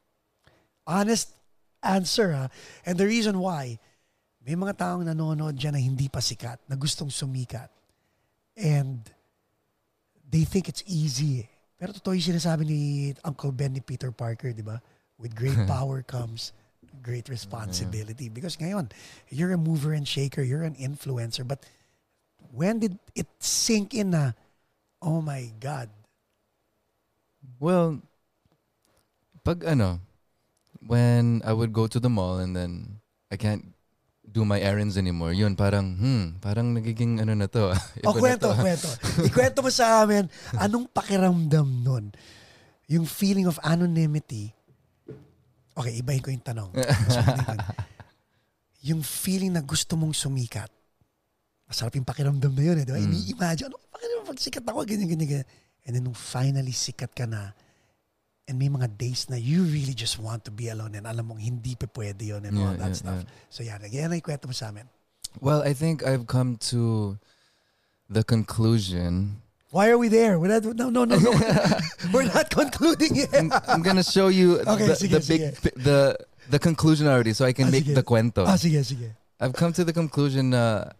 Speaker 1: Honest answer ha. And the reason why, may mga taong nanonood dyan na hindi pa sikat, na gustong sumikat. And they think it's easy. Pero totoo yung sinasabi ni Uncle Ben ni Peter Parker, di ba? With great power comes great responsibility. Because ngayon, you're a mover and shaker, you're an influencer. But when did it sink in na, oh my God,
Speaker 2: Well, pag ano, when I would go to the mall and then I can't do my errands anymore, yun parang, hmm, parang nagiging ano na to.
Speaker 1: O
Speaker 2: na
Speaker 1: kwento,
Speaker 2: to.
Speaker 1: kwento. Ikwento mo sa amin, anong pakiramdam nun? Yung feeling of anonymity. Okay, ibahin ko yung tanong. Yung feeling na gusto mong sumikat. Masarap yung pakiramdam na yun eh. Di ba?
Speaker 2: Mm.
Speaker 1: Ini-imagine, ano pakiramdam pag sikat ako, ganyan, ganyan, ganyan. And then nung finally sikat ka na, and may mga days na you really just want to be alone and alam mong hindi pa pwede yun and all
Speaker 2: Yeah,
Speaker 1: that
Speaker 2: yeah,
Speaker 1: stuff.
Speaker 2: yeah.
Speaker 1: So yan, yan ay kwento mo sa amin.
Speaker 2: Well, I think I've come to the conclusion.
Speaker 1: Why are we there? We're not, no, no, no, no. We're not concluding yet.
Speaker 2: I'm, I'm gonna show you
Speaker 1: Okay,
Speaker 2: the,
Speaker 1: sige,
Speaker 2: the big
Speaker 1: sige.
Speaker 2: pi- the the conclusion already, so I can
Speaker 1: Ah,
Speaker 2: make
Speaker 1: sige.
Speaker 2: the cuento.
Speaker 1: Ah, sige, sige.
Speaker 2: I've come to the conclusion. Uh,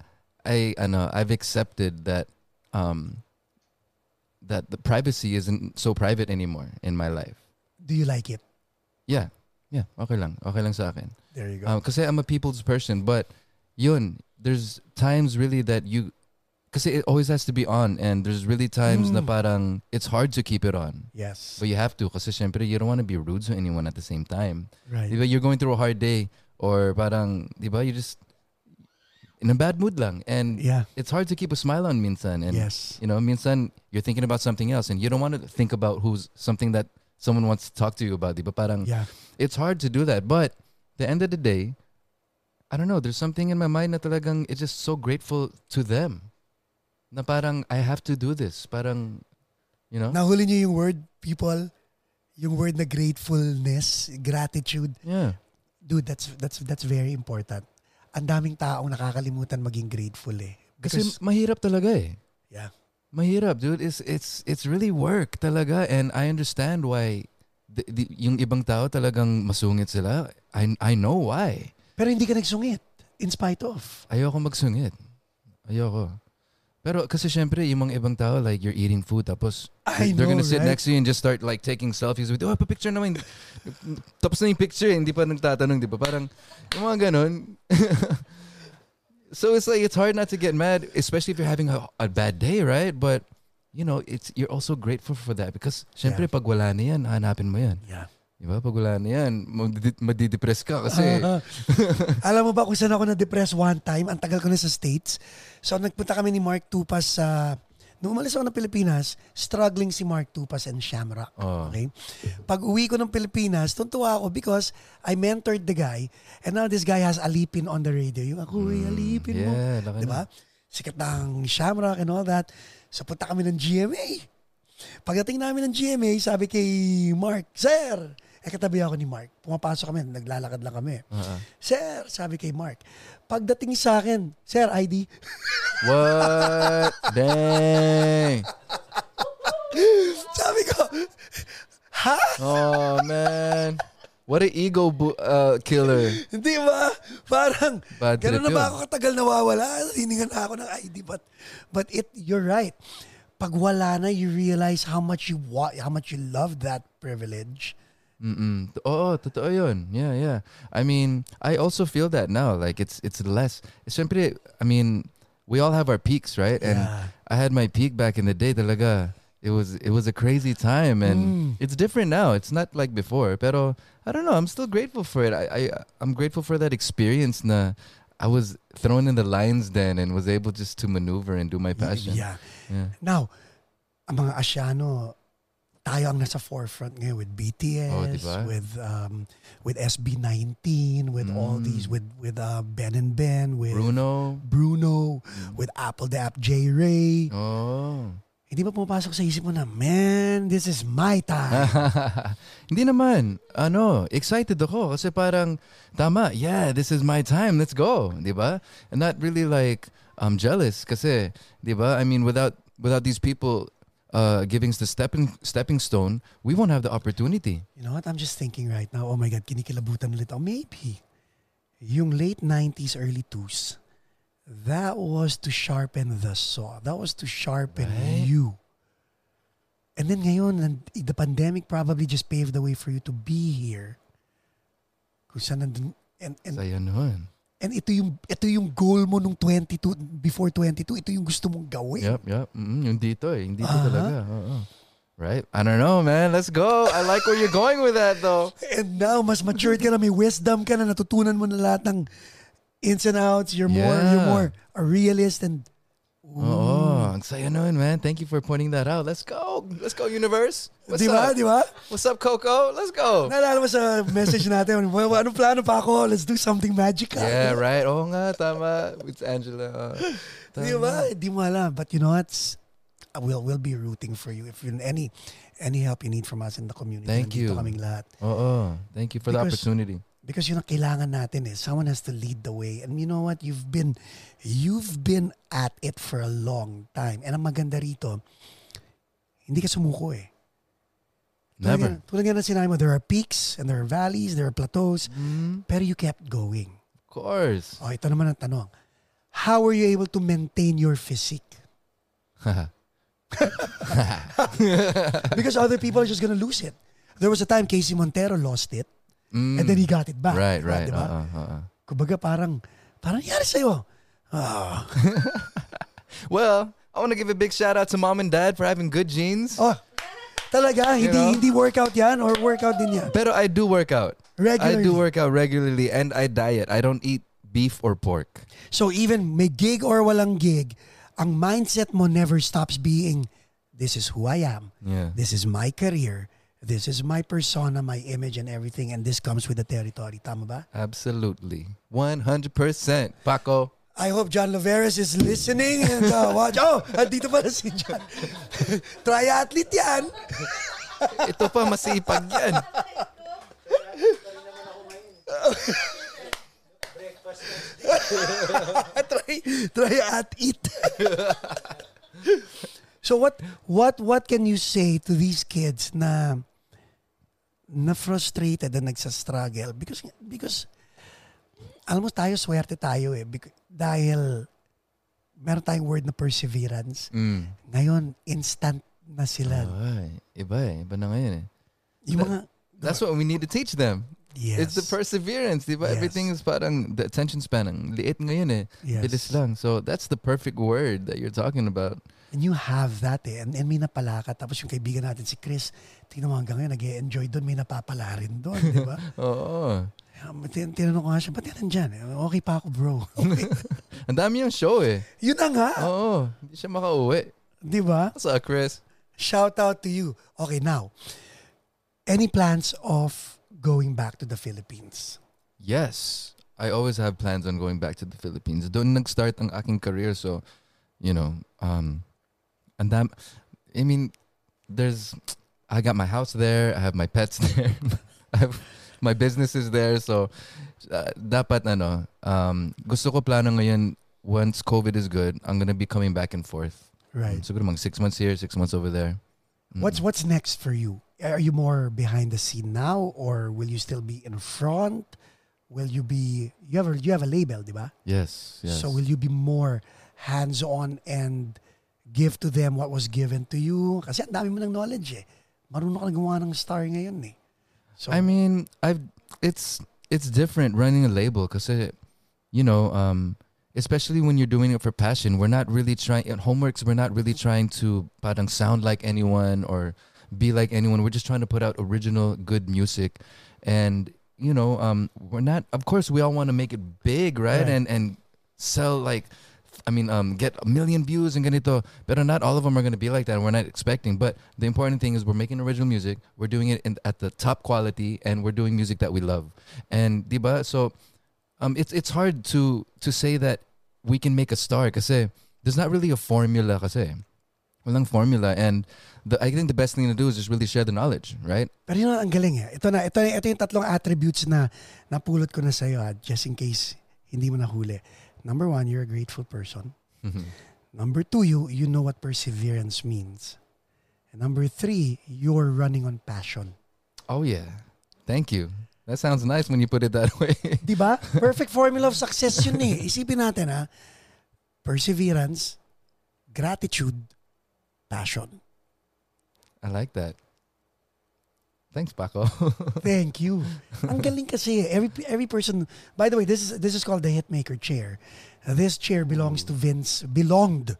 Speaker 2: I I know I've accepted that um that the privacy isn't so private anymore in my life.
Speaker 1: Do you like it?
Speaker 2: Yeah, yeah, okay lang, okay lang sa akin.
Speaker 1: There you go.
Speaker 2: Um, I'm a people's person, but yun, there's times really that you, kasi it always has to be on, and there's really times na
Speaker 1: Mm.
Speaker 2: parang it's hard to keep it on.
Speaker 1: yes.
Speaker 2: But you have to, kasi syempre you don't want to be rude to anyone at the same time.
Speaker 1: Right.
Speaker 2: Di ba, you're going through a hard day, or parang, di ba, you just in a bad mood lang, and
Speaker 1: Yeah.
Speaker 2: it's hard to keep a smile on minsan, and
Speaker 1: yes.
Speaker 2: you know, minsan you're thinking about something else, and you don't want to think about who's something that someone wants to talk to you about. Di ba, parang
Speaker 1: Yeah.
Speaker 2: it's hard to do that. But the end of the day, I don't know, there's something in my mind na talagang it's just so grateful to them. Na parang I have to do this. Parang, you know?
Speaker 1: Nahuli niyo yung word, people? Yung word na gratefulness, gratitude.
Speaker 2: Yeah.
Speaker 1: Dude, that's that's that's very important. Ang daming taong nakakalimutan maging grateful eh.
Speaker 2: Kasi
Speaker 1: Because,
Speaker 2: mahirap talaga eh.
Speaker 1: yeah.
Speaker 2: Mahirap, dude. It's it's it's really work talaga and I understand why the, the, yung ibang tao talagang masungit sila. I I know why.
Speaker 1: Pero hindi ka nagsungit. In spite of.
Speaker 2: Ayoko magsungit. Ayoko. Pero kasi syempre, yung mga ibang tao, like, you're eating food, tapos
Speaker 1: I
Speaker 2: they're
Speaker 1: know,
Speaker 2: gonna sit
Speaker 1: right?
Speaker 2: next to you and just start like taking selfies with, you. oh, pa-picture naman. tapos na yung picture, eh, hindi pa nagtatanong, di ba? Parang, yung mga ganon. so it's like, it's hard not to get mad, especially if you're having a, a bad day, right? But, you know, it's you're also grateful for that because syempre,
Speaker 1: Yeah.
Speaker 2: pag wala na yan, hanapin mo yan.
Speaker 1: Yeah.
Speaker 2: Di ba? Pag wala na yan, madi- madidepress ka kasi,
Speaker 1: Ah, alam mo ba kung saan ako na-depress one time? Ang tagal ko na sa States. So, nagpunta kami ni Mark Tupas sa... nung umalis ako ng Pilipinas, struggling si Mark Tupas and Shamrock.
Speaker 2: Oh.
Speaker 1: Okay? Pag uwi ko ng Pilipinas, tuntua ako because I mentored the guy and now this guy has Alipin on the radio. Yung ako, mm, Alipin mo.
Speaker 2: yeah, laki
Speaker 1: Di ba? Sikat ang Shamrock and all that. So, punta kami ng GMA. Pagdating namin ng GMA, sabi kay Mark, Sir! Eh, katabi ako ni Mark. Pumapasok kami, naglalakad lang kami.
Speaker 2: Uh-uh.
Speaker 1: Sir, sabi kay Mark. Pagdating sa akin, Sir, ID.
Speaker 2: What? Dang.
Speaker 1: sabi ko, ha?
Speaker 2: Oh man. What an ego bu- uh, killer.
Speaker 1: Hindi ba? Parang,
Speaker 2: Bad
Speaker 1: na ba ako katagal nawawala? Hiningan na ako ng ID. But, but it, you're right. Pag wala na, you realize how much you wa- how much you love that privilege.
Speaker 2: Mm-mm. Oo, totoo yun. Yeah, yeah. I mean, I also feel that now. Like, it's it's less. Siyempre, I mean, we all have our peaks, right? And
Speaker 1: Yeah.
Speaker 2: I had my peak back in the day talaga. It was it was a crazy time and
Speaker 1: Mm.
Speaker 2: it's different now. It's not like before. Pero I don't know, I'm still grateful for it. I, I I'm grateful for that experience na I was thrown in the lines then and was able just to maneuver and do my passion.
Speaker 1: Yeah.
Speaker 2: Yeah.
Speaker 1: Now, ang mga Asyano, tayo ang nasa forefront ngayon with BTS,
Speaker 2: Oh, diba?
Speaker 1: with um, with SB19, with all
Speaker 2: Mm.
Speaker 1: these, with with uh, Ben and Ben, with
Speaker 2: Bruno.
Speaker 1: Bruno, with Apple the App J Ray.
Speaker 2: Oh.
Speaker 1: hindi ba pumapasok sa isip mo na, man, this is my time.
Speaker 2: Hindi naman. Ano, excited ako kasi parang tama. Yeah, this is my time. Let's go, 'di ba? And not really like I'm jealous kasi, 'di ba? I mean, without without these people uh, giving us the stepping stepping stone, we won't have the opportunity.
Speaker 1: You know what? I'm just thinking right now, oh my God, kinikilabutan ulit ako. Maybe, yung late 90s, early 2s, that was to sharpen the saw. That was to sharpen
Speaker 2: Right.
Speaker 1: you. And then ngayon, and the pandemic probably just paved the way for you to be here. Kung saan nandun, and, and,
Speaker 2: Saya nun.
Speaker 1: And ito yung, ito yung goal mo nung 22, before 22, ito yung gusto mong gawin.
Speaker 2: Yep, yep. Mm, yung dito eh. Yung dito
Speaker 1: Aha.
Speaker 2: talaga. Oo. Right? I don't know, man. Let's go. I like where you're going with that though.
Speaker 1: And now, mas matured ka na, may wisdom ka na, natutunan mo na lahat ng ins and outs. You're more,
Speaker 2: Yeah.
Speaker 1: you're more a realist and
Speaker 2: Oo. Ang saya nun, man. Thank you for pointing that out. Let's go. Let's go, universe. What's
Speaker 1: di ba?
Speaker 2: up?
Speaker 1: Di ba?
Speaker 2: What's up, Coco? Let's go.
Speaker 1: Naalala mo sa message natin, "Well, anong plano pa ako? Let's do something magical.
Speaker 2: Yeah, right. Oo nga, tama. It's Angela. Uh,
Speaker 1: Di ba? Di mo alam. But you know what? We'll, we'll be rooting for you. If you any any help you need from us in the community,
Speaker 2: Thank
Speaker 1: nandito
Speaker 2: you.
Speaker 1: kaming lahat.
Speaker 2: Oo. Thank you for the opportunity.
Speaker 1: Because yun ang kailangan natin eh. Someone has to lead the way. And you know what? You've been you've been at it for a long time. And ang maganda rito, hindi ka sumuko eh.
Speaker 2: Never.
Speaker 1: Tulad nga na sinabi mo, there are peaks and there are valleys, there are plateaus,
Speaker 2: Mm,
Speaker 1: pero you kept going.
Speaker 2: of course.
Speaker 1: Oh, ito naman ang tanong. How were you able to maintain your physique? Because other people are just gonna lose it. There was a time Casey Montero lost it
Speaker 2: Mm,
Speaker 1: and then he got it back.
Speaker 2: right,
Speaker 1: Diba?
Speaker 2: right.
Speaker 1: Diba?
Speaker 2: Uh-uh, uh-uh.
Speaker 1: Kumbaga parang, parang nangyari sa'yo. Ah.
Speaker 2: Well, I want to give a big shout out to mom and dad for having good genes.
Speaker 1: Oh, talaga?
Speaker 2: You
Speaker 1: Hindi,
Speaker 2: know?
Speaker 1: hindi workout yan or workout din yan?
Speaker 2: Pero I do work out.
Speaker 1: Regularly.
Speaker 2: I do work out regularly and I diet. I don't eat beef or pork.
Speaker 1: So even may gig or walang gig, ang mindset mo never stops being, this is who I am.
Speaker 2: Yeah.
Speaker 1: This is my career. This is my persona, my image and everything. And this comes with the territory. Tama ba?
Speaker 2: Absolutely. 100%. Paco.
Speaker 1: I hope John Laveres is listening and uh, watch. Oh, andito pala si John. Triathlete yan.
Speaker 2: Ito pa masipag yan.
Speaker 1: try, try at eat. so what what what can you say to these kids na na frustrated na nagsa-struggle because because alam mo tayo swerte tayo eh bec- dahil meron tayong word na perseverance.
Speaker 2: Mm.
Speaker 1: Ngayon instant na sila.
Speaker 2: Ay, iba eh. Iba na ngayon eh.
Speaker 1: yung mga
Speaker 2: That's what we need to teach them.
Speaker 1: yes.
Speaker 2: It's the perseverance, di ba?
Speaker 1: Yes.
Speaker 2: Everything is parang, the attention span, ang liit ngayon eh.
Speaker 1: Yes.
Speaker 2: Bilis lang. So, that's the perfect word that you're talking about.
Speaker 1: And you have that eh. And, and may napala ka. Tapos yung kaibigan natin si Chris, tingnan mo hanggang ngayon, nag-enjoy doon. May napapala rin doon, di ba?
Speaker 2: Oo.
Speaker 1: Um, tin- tinanong ko nga siya, ba't yan nandyan? Eh, Okay pa ako, bro. Okay.
Speaker 2: Ang dami yung show eh.
Speaker 1: Yun na nga.
Speaker 2: Oo. Hindi siya makauwi.
Speaker 1: Di ba?
Speaker 2: What's up, Chris?
Speaker 1: Shout out to you. Okay, now, any plans of going back to the Philippines?
Speaker 2: Yes. I always have plans on going back to the Philippines. Doon nag-start ang aking career. So, you know, um, and dam- I mean, there's, I got my house there. I have my pets there. I have my businesses there. So, uh, dapat ano, um, gusto ko plano ngayon, once COVID is good, I'm gonna be coming back and forth.
Speaker 1: Right.
Speaker 2: Siguro mga six months here, six months over there. Mm.
Speaker 1: What's what's next for you? Are you more behind the scene now or will you still be in front? Will you be you have a, you have a label, di ba?
Speaker 2: Yes, yes.
Speaker 1: So will you be more hands-on and give to them what was given to you? Kasi ang dami mo ng knowledge eh. Marunong ka na gumawa ng star ngayon eh. So,
Speaker 2: I mean, I've it's it's different running a label because you know, um, especially when you're doing it for passion. We're not really trying at homeworks. We're not really trying to parang sound like anyone or be like anyone. We're just trying to put out original, good music, and you know, um, we're not. Of course, we all want to make it big, right?
Speaker 1: Right.
Speaker 2: And and sell like. I mean, um, get a million views and ganito. Better not all of them are going to be like that. We're not expecting. But the important thing is we're making original music. We're doing it in, at the top quality, and we're doing music that we love. And diba? So, um, it's it's hard to to say that we can make a star kasi there's not really a formula kasi. Walang formula. And the, I think the best thing to do is just really share the knowledge, right?
Speaker 1: Pero yun ang galing eh. Ito na, ito, ito yung tatlong attributes na napulot ko na sa'yo ha, just in case hindi mo nahuli. Number one, you're a grateful person. Number two, you, you know what perseverance means. And number three, you're running on passion.
Speaker 2: oh, yeah. Thank you. That sounds nice when you put it that way.
Speaker 1: Di ba? Perfect formula of success yun eh. Isipin natin ha, perseverance, gratitude, passion.
Speaker 2: I like that. Thanks, Paco.
Speaker 1: Thank you. Ang galing kasi every every person. By the way, this is this is called the Hitmaker chair. Uh, This chair belongs to Vince. Belonged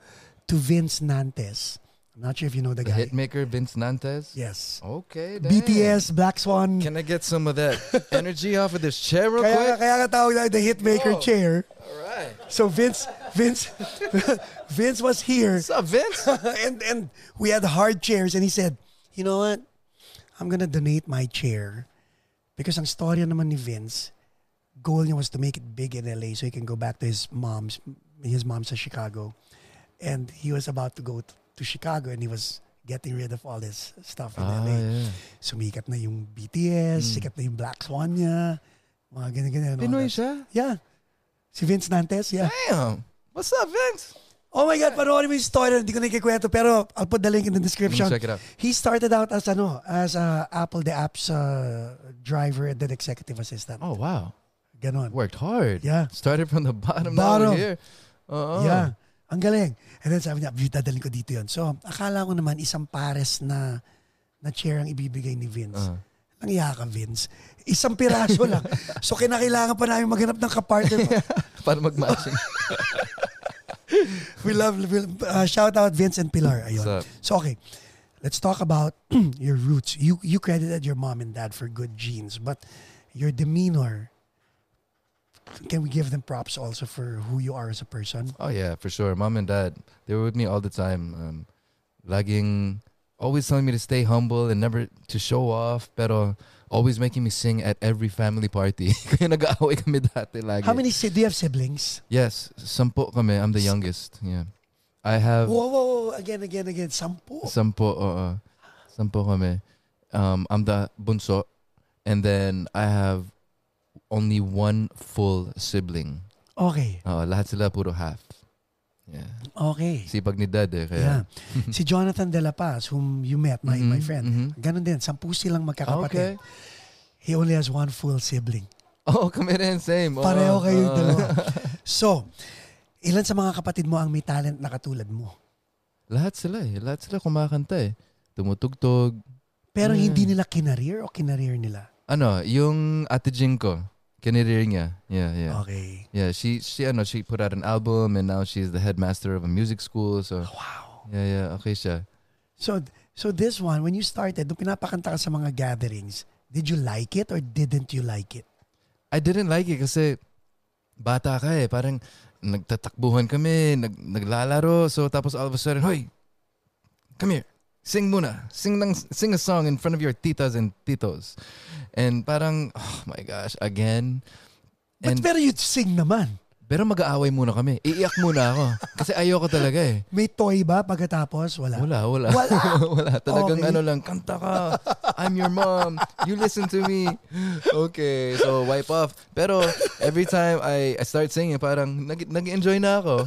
Speaker 1: to Vince Nantes. I'm not sure if you know the
Speaker 2: the
Speaker 1: guy.
Speaker 2: hitmaker Vince Nantes.
Speaker 1: Yes.
Speaker 2: Okay. Damn.
Speaker 1: BTS, Black Swan.
Speaker 2: Can I get some of that energy off of this chair real
Speaker 1: Kaya,
Speaker 2: quick?
Speaker 1: kaya ka tawag na the Hitmaker
Speaker 2: Oh.
Speaker 1: chair.
Speaker 2: All right.
Speaker 1: So Vince, Vince, Vince was here,
Speaker 2: What's up, Vince?
Speaker 1: and and we had hard chairs, and he said, "You know what? I'm gonna donate my chair because ang storya naman ni Vince, goal niya was to make it big in LA so he can go back to his mom's, his mom's sa Chicago, and he was about to go t- to Chicago, and he was getting rid of all his stuff in
Speaker 2: ah,
Speaker 1: LA.
Speaker 2: yeah.
Speaker 1: Sumikat na yung BTS, sikat na yung Black Swan niya, mga ganyan-ganyan.
Speaker 2: Pinoy siya?
Speaker 1: Yeah. Si Vince Nantes, yeah.
Speaker 2: Damn. What's up, Vince?
Speaker 1: Oh my God, panoorin mo yung story. Hindi ko na ikikwento, pero I'll put the link in the description.
Speaker 2: check it out.
Speaker 1: He started out as ano, as a Apple the Apps uh, driver and then executive assistant.
Speaker 2: Oh, wow.
Speaker 1: Ganon.
Speaker 2: Worked hard.
Speaker 1: Yeah.
Speaker 2: Started from the bottom,
Speaker 1: Bottom.
Speaker 2: now we're here. Uh-uh.
Speaker 1: Yeah. Ang galing. And then sabi niya, "View, dadalhin ko dito yon. So, akala ko naman isang pares na na chair ang ibibigay ni Vince.
Speaker 2: Uh,
Speaker 1: Nangiya ka, Vince. Isang piraso lang. so, kinakailangan pa namin maghanap ng kapartner.
Speaker 2: para mag-matching.
Speaker 1: we love, we, uh, shout out Vince and Pilar. Ayun. So okay, let's talk about your roots. You you credited your mom and dad for good genes, but your demeanor. Can we give them props also for who you are as a person?
Speaker 2: Oh yeah, for sure. Mom and dad, they were with me all the time. Um, laging, always telling me to stay humble and never to show off. Pero always making me sing at every family party. Kaya nag-aaway kami dati lagi.
Speaker 1: How many si- do you have siblings?
Speaker 2: Yes, sampo kami. I'm the youngest. Yeah. I have
Speaker 1: Whoa, whoa, whoa, again, again, again. Sampu.
Speaker 2: sampo. oo. sampo kami. Um, I'm the bunso. And then I have only one full sibling.
Speaker 1: Okay,
Speaker 2: Oo, lahat sila puro half. Yeah.
Speaker 1: okay.
Speaker 2: Sipag ni dad eh.
Speaker 1: Yeah.
Speaker 2: Kaya,
Speaker 1: si Jonathan De La Paz, whom you met, my, my
Speaker 2: Mhm,
Speaker 1: friend.
Speaker 2: mhm.
Speaker 1: Ganon din, sampu silang
Speaker 2: Okay.
Speaker 1: magkakapatid. He only has one full sibling.
Speaker 2: Oh, kami rin. Same. Oo,
Speaker 1: Pareho kayong
Speaker 2: oo.
Speaker 1: dalawa. So, ilan sa mga kapatid mo ang may talent na katulad mo?
Speaker 2: Lahat sila eh. Lahat sila kumakanta eh. Tumutugtog.
Speaker 1: Pero
Speaker 2: Yeah.
Speaker 1: hindi nila kinareer o kinareer nila?
Speaker 2: Ano, yung ate Jing ko. Kinirir niya. Yeah, yeah.
Speaker 1: Okay.
Speaker 2: Yeah, she, she, I know she put out an album and now she's the headmaster of a music school. So,
Speaker 1: Wow.
Speaker 2: yeah, yeah. Okay siya.
Speaker 1: So, so this one, when you started, nung pinapakanta ka sa mga gatherings, did you like it or didn't you like it?
Speaker 2: I didn't like it kasi bata ka eh. Parang nagtatakbuhan kami, nag, naglalaro. So tapos all of a sudden, Hoy, come here. Sing muna. Sing, ng, sing a song in front of your titas and titos. And parang, oh my gosh, again.
Speaker 1: But
Speaker 2: And,
Speaker 1: pero you sing naman.
Speaker 2: pero mag-aaway muna kami. Iiyak muna ako. Kasi ayoko talaga eh.
Speaker 1: May toy ba pagkatapos? Wala.
Speaker 2: Wala, wala.
Speaker 1: Wala.
Speaker 2: wala. Talagang
Speaker 1: Okay.
Speaker 2: ano lang, kanta ka. I'm your mom. You listen to me. Okay, so wipe off. Pero every time I, I start singing, parang nag, nag-enjoy na ako.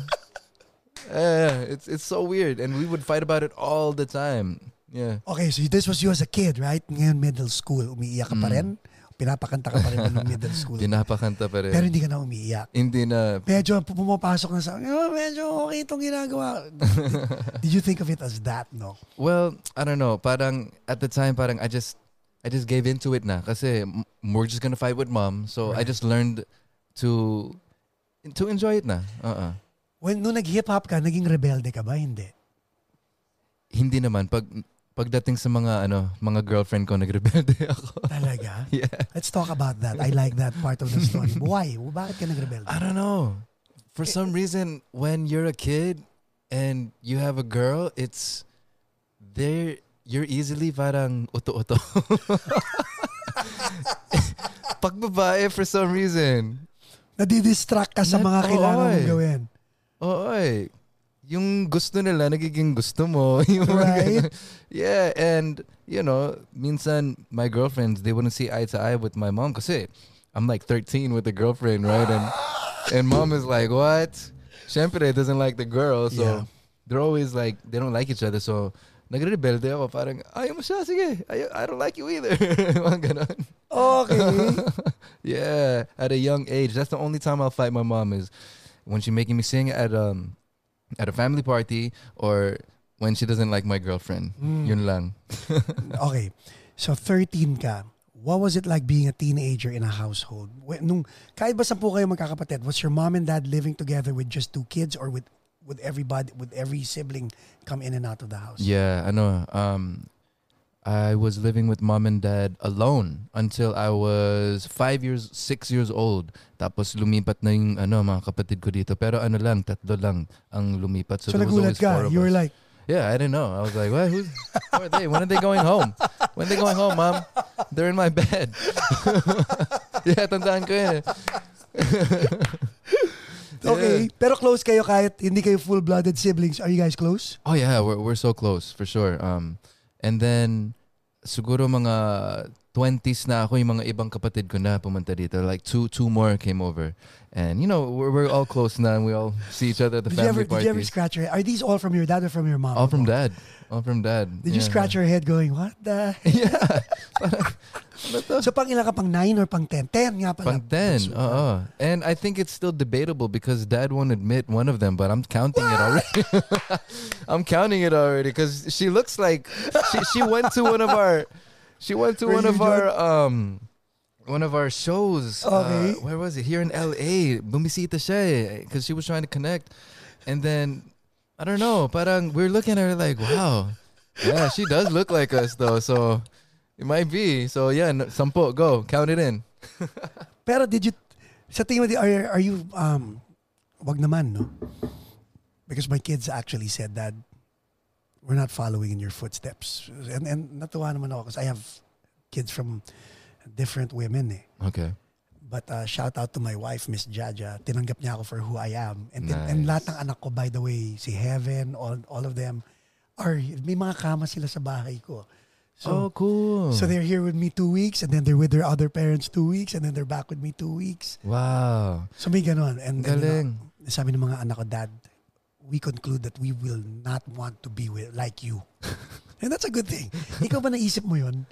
Speaker 2: Eh, it's it's so weird. And we would fight about it all the time. Yeah.
Speaker 1: Okay, so this was you as a kid, right? Ngayon middle school, umiiyak ka pa
Speaker 2: Mm.
Speaker 1: rin? Pinapakanta ka pa rin nung middle school.
Speaker 2: Pinapakanta pa rin.
Speaker 1: Pero hindi ka na umiiyak.
Speaker 2: Hindi na.
Speaker 1: Medyo pumapasok na sa, oh, medyo okay itong ginagawa. Did you think of it as that, no?
Speaker 2: Well, I don't know. Parang at the time, parang I just I just gave into it na. Kasi we're just gonna fight with mom. So I just learned to to enjoy it na. Uh-uh.
Speaker 1: When, nung nag-hip hop ka, naging rebelde ka ba? Hindi.
Speaker 2: Hindi naman pag pagdating sa mga ano, mga girlfriend ko nagrebelde ako.
Speaker 1: Talaga?
Speaker 2: yeah.
Speaker 1: Let's talk about that. I like that part of the story. Why? Bakit ka nagrebelde?
Speaker 2: I don't know. For some reason when you're a kid and you have a girl, it's there you're easily parang uto-uto. Pag babae for some reason,
Speaker 1: Nadidistract ka sa mga kailangan mong gawin.
Speaker 2: Eh. yung gusto nila nagiging gusto mo. Yung
Speaker 1: Right.
Speaker 2: Yeah, and you know, minsan my girlfriends they wouldn't see eye to eye with my mom kasi I'm like 13 with a girlfriend, right? And and mom is like, "What?" Syempre doesn't like the girl, so
Speaker 1: Yeah.
Speaker 2: they're always like they don't like each other. So nagre-rebelde ako parang ayaw mo siya, sige. Ayaw, I don't like you either. Mga ganon.
Speaker 1: Okay.
Speaker 2: yeah, at a young age. That's the only time I'll fight my mom is when she's making me sing at um at a family party or when she doesn't like my girlfriend.
Speaker 1: Mm.
Speaker 2: Yun lang.
Speaker 1: okay. So 13 ka. What was it like being a teenager in a household? When- Nung kahit ba sampu kayo magkakapatid, was your mom and dad living together with just two kids or with with everybody with every sibling come in and out of the house?
Speaker 2: Yeah, I know. Um I was living with mom and dad alone until I was five years, six years old. Tapos lumipat na yung ano, mga kapatid ko dito. Pero ano lang, tatlo lang ang lumipat. So,
Speaker 1: So,
Speaker 2: there was always four
Speaker 1: ka.
Speaker 2: of
Speaker 1: You were like,
Speaker 2: Yeah, I didn't know. I was like, what? Who's, who are they? When are they going home? When are they going home, mom? They're in my bed. yeah, tandaan ko yun. eh.
Speaker 1: okay,
Speaker 2: Yeah.
Speaker 1: pero close kayo kahit hindi kayo full-blooded siblings. Are you guys close?
Speaker 2: Oh yeah, we're we're so close for sure. Um, and then siguro mga 20s na ako yung mga ibang kapatid ko na pumunta dito. Like two two more came over. And you know, we're, we're all close now and we all see each other at the
Speaker 1: Did you ever
Speaker 2: family
Speaker 1: did you ever scratch your head? Are these all from your dad or from your mom?
Speaker 2: all from dad. All from dad.
Speaker 1: Did you scratch your head going, what the?
Speaker 2: Yeah. Parang, ano to?
Speaker 1: So pang ilan ka pang 9 or pang 10? 10 nga pala.
Speaker 2: Pang 10.
Speaker 1: So,
Speaker 2: Uh-uh. And I think it's still debatable because dad won't admit one of them, but I'm counting it already. I'm counting it already because she looks like she, she went to one of our she went to
Speaker 1: Were
Speaker 2: one of our um one of our shows.
Speaker 1: Okay.
Speaker 2: Uh, where was it? Here in LA. Bumisita siya because she was trying to connect. And then I don't know, parang we're looking at her like, wow. Yeah, she does look like us though. So it might be. So yeah, no, sampo, go. Count it in.
Speaker 1: Pero did you, sa tingin mo, are, are you, um, wag naman, no? Because my kids actually said that we're not following in your footsteps. And, and natuwa naman ako because I have kids from different women eh.
Speaker 2: Okay.
Speaker 1: But uh, shout out to my wife, Miss Jaja. Tinanggap niya ako for who I am. And, and
Speaker 2: Nice.
Speaker 1: lahat ng anak ko, by the way, si Heaven, all, all of them, are, may mga kama sila sa bahay ko. So,
Speaker 2: oh, cool.
Speaker 1: so they're here with me two weeks, and then they're with their other parents two weeks, and then they're back with me two weeks.
Speaker 2: wow.
Speaker 1: So may ganon. And, and you know,
Speaker 2: Galing.
Speaker 1: sabi ng mga anak ko, Dad, we conclude that we will not want to be with like you. and that's a good thing. Ikaw ba naisip mo yun?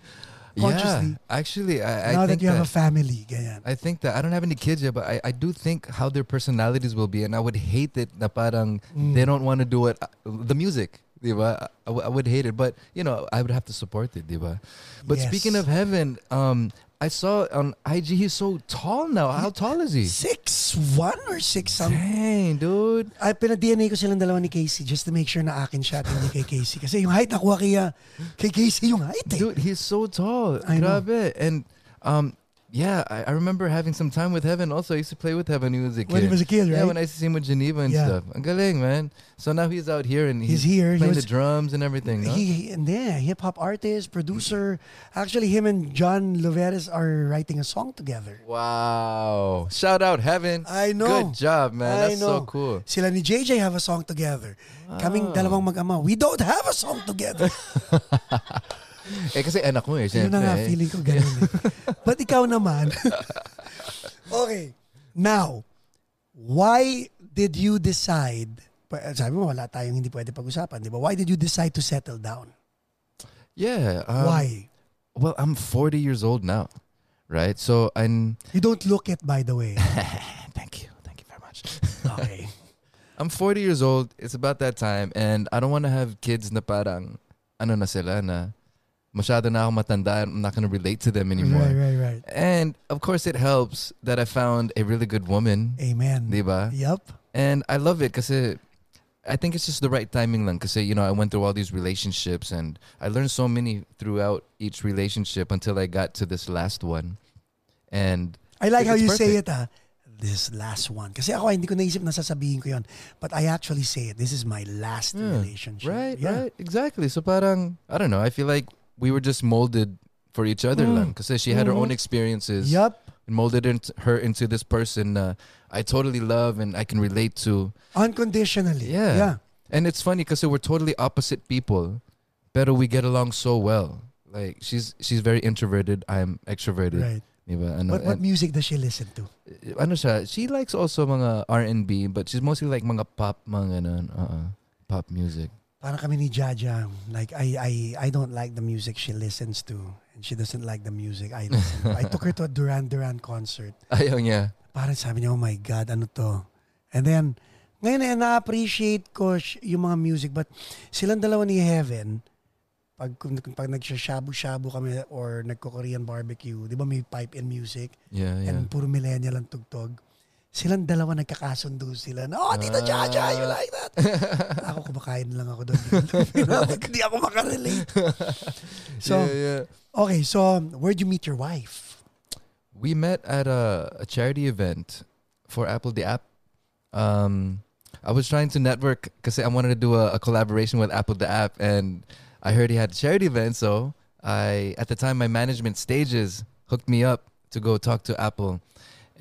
Speaker 1: Consciously?
Speaker 2: Yeah. Actually, I, I
Speaker 1: now that you have a family, ganyan.
Speaker 2: I think that I don't have any kids yet, but I, I do think how their personalities will be, and I would hate it na parang
Speaker 1: Mm.
Speaker 2: they don't want to do it. uh, The music, diba? I, I would hate it, but you know, I would have to support it, diba? But
Speaker 1: Yes.
Speaker 2: speaking of heaven, um, I saw on IG he's so tall now. How tall is he?
Speaker 1: Six one or six something.
Speaker 2: Dang, dude.
Speaker 1: Ay, pinag-DNA ko silang dalawa ni Casey just to make sure na akin siya at hindi kay Casey. Kasi yung height nakuha kay, uh, kay Casey yung height eh.
Speaker 2: Dude, he's so tall.
Speaker 1: I know.
Speaker 2: Grabe. And um, yeah, I, I remember having some time with Heaven. Also, I used to play with Heaven when he was a kid.
Speaker 1: When he was a kid, right?
Speaker 2: Yeah, when I used to see him with Geneva and
Speaker 1: Yeah.
Speaker 2: stuff. Galing, man. So now he's out here and
Speaker 1: He's
Speaker 2: he's,
Speaker 1: here. He
Speaker 2: playing
Speaker 1: was-
Speaker 2: the drums and everything. No?
Speaker 1: He, he- and yeah, hip hop artist, producer. Actually, him and John Loveres are writing a song together.
Speaker 2: wow. Shout out Heaven.
Speaker 1: I know.
Speaker 2: Good job, man.
Speaker 1: I
Speaker 2: That's so cool.
Speaker 1: Sila ni JJ have a song together. Kaming dalawang mag-ama. We don't have a song together.
Speaker 2: Eh, kasi anak mo eh.
Speaker 1: Yun na nga,
Speaker 2: syempre, eh.
Speaker 1: feeling ko ganun eh. But ikaw naman. okay. Now, why did you decide, sabi mo wala tayong hindi pwede pag-usapan, di ba? Why did you decide to settle down?
Speaker 2: Yeah. um,
Speaker 1: why?
Speaker 2: Well, I'm 40 years old now, right? So, I'm.
Speaker 1: You don't look it, by the way.
Speaker 2: Thank you. Thank you very much.
Speaker 1: Okay.
Speaker 2: I'm 40 years old. It's about that time. And I don't want to have kids na parang, ano na sila, na masyado na ako matanda. I'm not going to relate to them anymore.
Speaker 1: Right, right, right.
Speaker 2: And of course, it helps that I found a really good woman.
Speaker 1: Amen.
Speaker 2: Diba?
Speaker 1: Yup.
Speaker 2: And I love it because I think it's just the right timing lang. Because, you know, I went through all these relationships and I learned so many throughout each relationship until I got to this last one. And
Speaker 1: I like how you say it, ah. This last one. Kasi ako, hindi ko naisip na sasabihin ko yun. But I actually say it. This is my last
Speaker 2: Yeah,
Speaker 1: relationship.
Speaker 2: Right,
Speaker 1: Yeah.
Speaker 2: right, exactly. So parang I don't know. I feel like we were just molded for each other
Speaker 1: Mm.
Speaker 2: lang because she had her
Speaker 1: Mhm.
Speaker 2: own experiences
Speaker 1: Yup.
Speaker 2: and molded her into this person uh, I totally love and I can relate to.
Speaker 1: Unconditionally.
Speaker 2: Yeah.
Speaker 1: Yeah.
Speaker 2: And it's funny because we're totally opposite people, pero we get along so well. Like she's she's very introverted. I'm extroverted.
Speaker 1: Right.
Speaker 2: Diba? Ano,
Speaker 1: What, what music does she listen to?
Speaker 2: ano siya, she likes also mga R&B, but she's mostly like mga pop, mga ganun, uh, pop music.
Speaker 1: Parang kami ni Jaja. Like, I, I, I don't like the music she listens to. And she doesn't like the music I listen to. I took her to a Duran Duran concert.
Speaker 2: Ayaw niya.
Speaker 1: Parang sabi niya, oh my God, ano to? And then, ngayon eh, na-appreciate ko yung mga music. But silang dalawa ni Heaven, pag, kung- pag nagsashabu-shabu kami or nagko-Korean barbecue, di ba may pipe and music?
Speaker 2: Yeah, yeah.
Speaker 1: And puro millennial ang tugtog. Silang dalawa nagkakasundo sila na, oh, Tita
Speaker 2: Ah.
Speaker 1: Jaja, you like that? ako kumakain lang ako doon. Hindi ako makarelate. So,
Speaker 2: yeah, yeah.
Speaker 1: okay, so where'd you meet your wife?
Speaker 2: We met at a, a charity event for Apple the app. Um, I was trying to network because I wanted to do a, a collaboration with Apple the app, and I heard he had a charity event. So I, at the time, my management stages hooked me up to go talk to Apple,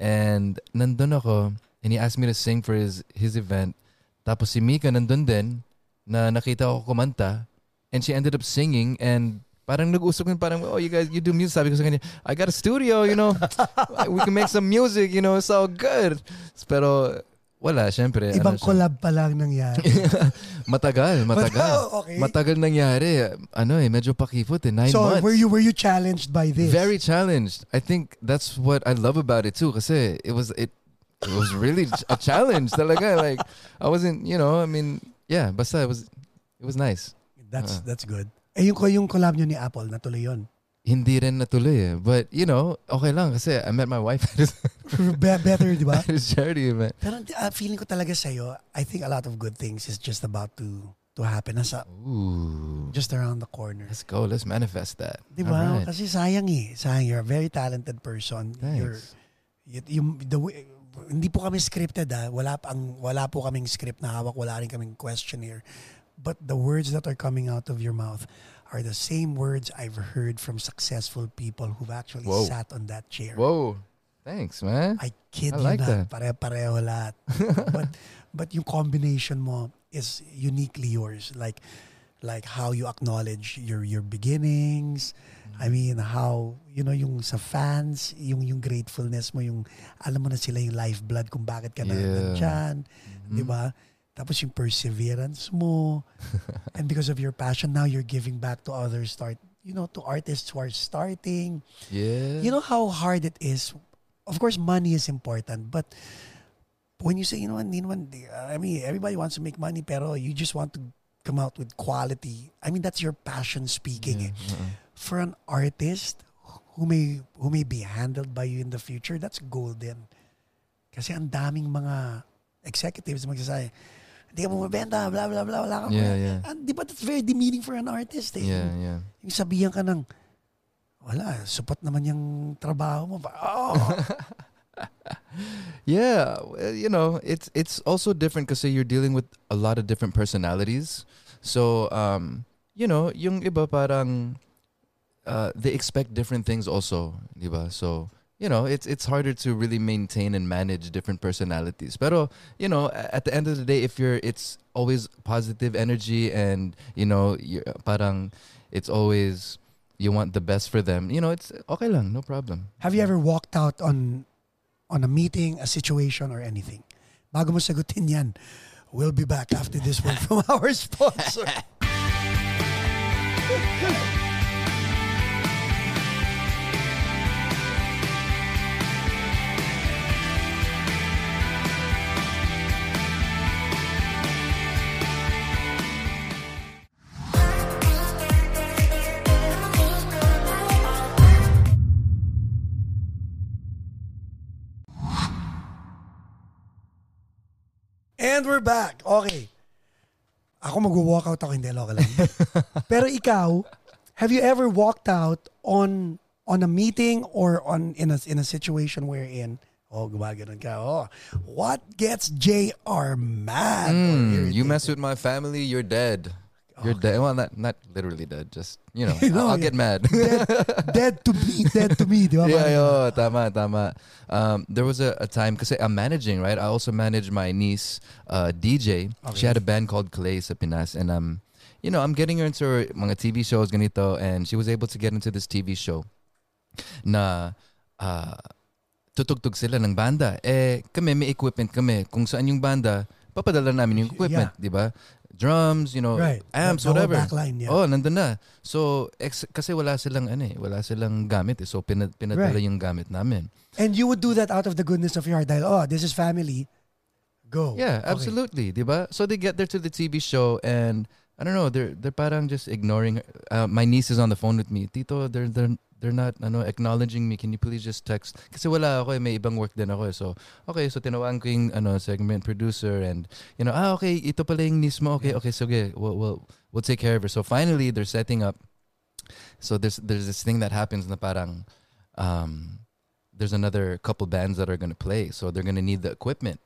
Speaker 2: and nandun ako, and he asked me to sing for his his event. Tapos si Mika nandun din na nakita ko kumanta, and she ended up singing and. Parang nag-usap kami, parang, oh, you guys, you do music. Sabi ko sa kanya, I got a studio, you know. we can make some music, you know, it's all good. Pero, wala, syempre.
Speaker 1: Ibang
Speaker 2: ano
Speaker 1: collab pa lang nangyari.
Speaker 2: matagal, matagal.
Speaker 1: okay.
Speaker 2: Matagal nangyari. Ano eh, medyo pakipot eh. Nine
Speaker 1: so,
Speaker 2: months.
Speaker 1: were you were you challenged by this?
Speaker 2: Very challenged. I think that's what I love about it too. Kasi it was, it, it was really a challenge talaga. Like, I wasn't, you know, I mean, yeah, basta it was, it was nice.
Speaker 1: That's
Speaker 2: Ah.
Speaker 1: that's good. Eh yung yung collab nyo ni Apple, natuloy yun.
Speaker 2: Hindi rin natuloy eh. But, you know, okay lang kasi I met my wife
Speaker 1: Be- better, di ba?
Speaker 2: his charity event.
Speaker 1: Pero uh, feeling ko talaga sa'yo, I think a lot of good things is just about to to happen. Nasa
Speaker 2: Ooh.
Speaker 1: just around the corner.
Speaker 2: Let's go. Let's manifest that.
Speaker 1: Di ba?
Speaker 2: Alright.
Speaker 1: Kasi sayang eh. Sayang. You're a very talented person. You're,
Speaker 2: Thanks.
Speaker 1: y- yung, the way, hindi po kami scripted ah. Wala, ang, wala po kaming script na hawak. Wala rin kaming questionnaire. But the words that are coming out of your mouth are the same words I've heard from successful people who've actually
Speaker 2: Whoa.
Speaker 1: sat on that chair.
Speaker 2: Whoa. Thanks, man.
Speaker 1: I kid
Speaker 2: I
Speaker 1: you
Speaker 2: like
Speaker 1: not.
Speaker 2: that.
Speaker 1: Pare-pareho lahat. but but yung combination mo is uniquely yours. Like like how you acknowledge your your beginnings. I
Speaker 2: Mm-hmm.
Speaker 1: mean how you know yung sa fans, yung yung gratefulness mo, yung alam mo na sila yung lifeblood kung bakit ka na
Speaker 2: Yeah.
Speaker 1: nandyan,
Speaker 2: Mhm.
Speaker 1: di ba? Tapos yung perseverance mo. and because of your passion, now you're giving back to others, start, you know, to artists who are starting.
Speaker 2: Yeah.
Speaker 1: You know how hard it is. Of course, money is important, but when you say, you know, hindi naman, I mean, everybody wants to make money, pero you just want to come out with quality. I mean, that's your passion speaking. eh.
Speaker 2: Yeah, uh-uh.
Speaker 1: For an artist who may who may be handled by you in the future, that's golden. Kasi ang daming mga executives magsasabi, hindi ka bumibenta, blah, blah, blah, wala ka
Speaker 2: Yeah, yeah.
Speaker 1: And di ba that's very demeaning for an artist eh.
Speaker 2: Yeah, yeah.
Speaker 1: Yung sabihan ka ng, wala, supot naman yung trabaho mo. Oh,
Speaker 2: Yeah, you know, it's it's also different because you're dealing with a lot of different personalities. So, um, you know, yung iba parang uh, they expect different things also, di ba? So, you know, it's it's harder to really maintain and manage different personalities. Pero, you know, at the end of the day, if you're, it's always positive energy and you know, you're, parang it's always you want the best for them. You know, it's okay lang, no problem.
Speaker 1: have you ever walked out on on a meeting, a situation, or anything? Bago mo sagutin yan, we'll be back after this one from our sponsor. And we're back. Okay. Ako mag-walkout ako, hindi, okay lang. Pero ikaw, have you ever walked out on on a meeting or on in a in a situation wherein oh gumaganon ka oh what gets Jay R mad
Speaker 2: Mm, you mess with my family, you're dead. You're dead. Well, not not literally dead. Just you know,
Speaker 1: No,
Speaker 2: I'll, I'll
Speaker 1: yeah.
Speaker 2: get mad.
Speaker 1: dead, dead to me, dead to me, di ba?
Speaker 2: yeah, yo, tama, tama. Um, there was a, a time because I'm managing, right? I also manage my niece, uh, DJ. She had a band called Clay sa Pinas, and um, you know, I'm getting her into her mga TV shows ganito, and she was able to get into this TV show na uh, tutugtog sila ng banda. Eh, kami may equipment kami. Kung saan yung banda, papadala namin yung equipment, di ba? Drums, you know,
Speaker 1: Right.
Speaker 2: amps,
Speaker 1: The
Speaker 2: whatever.
Speaker 1: backline, yeah.
Speaker 2: Oh, nandun na. So, ex- kasi wala silang ano eh, wala silang gamit eh. So, pinad- pinadala
Speaker 1: Right.
Speaker 2: yung gamit namin.
Speaker 1: And you would do that out of the goodness of your heart. Dahil, oh, this is family. Go.
Speaker 2: Yeah,
Speaker 1: Okay.
Speaker 2: absolutely, di ba? So they get there to the TV show and I don't know, they're they're parang just ignoring her. Uh, my niece is on the phone with me. Tito, they're they're they're not ano acknowledging me. Can you please just text? Kasi wala ako eh, may ibang work din ako eh. So, okay, so tinawagan ko yung ano segment producer and you know, ah okay, ito pala yung niece mo. Okay, okay, sige. We'll we'll we'll take care of her. So finally, they're setting up. So there's there's this thing that happens na parang um there's another couple bands that are going to play. So they're going to need the equipment.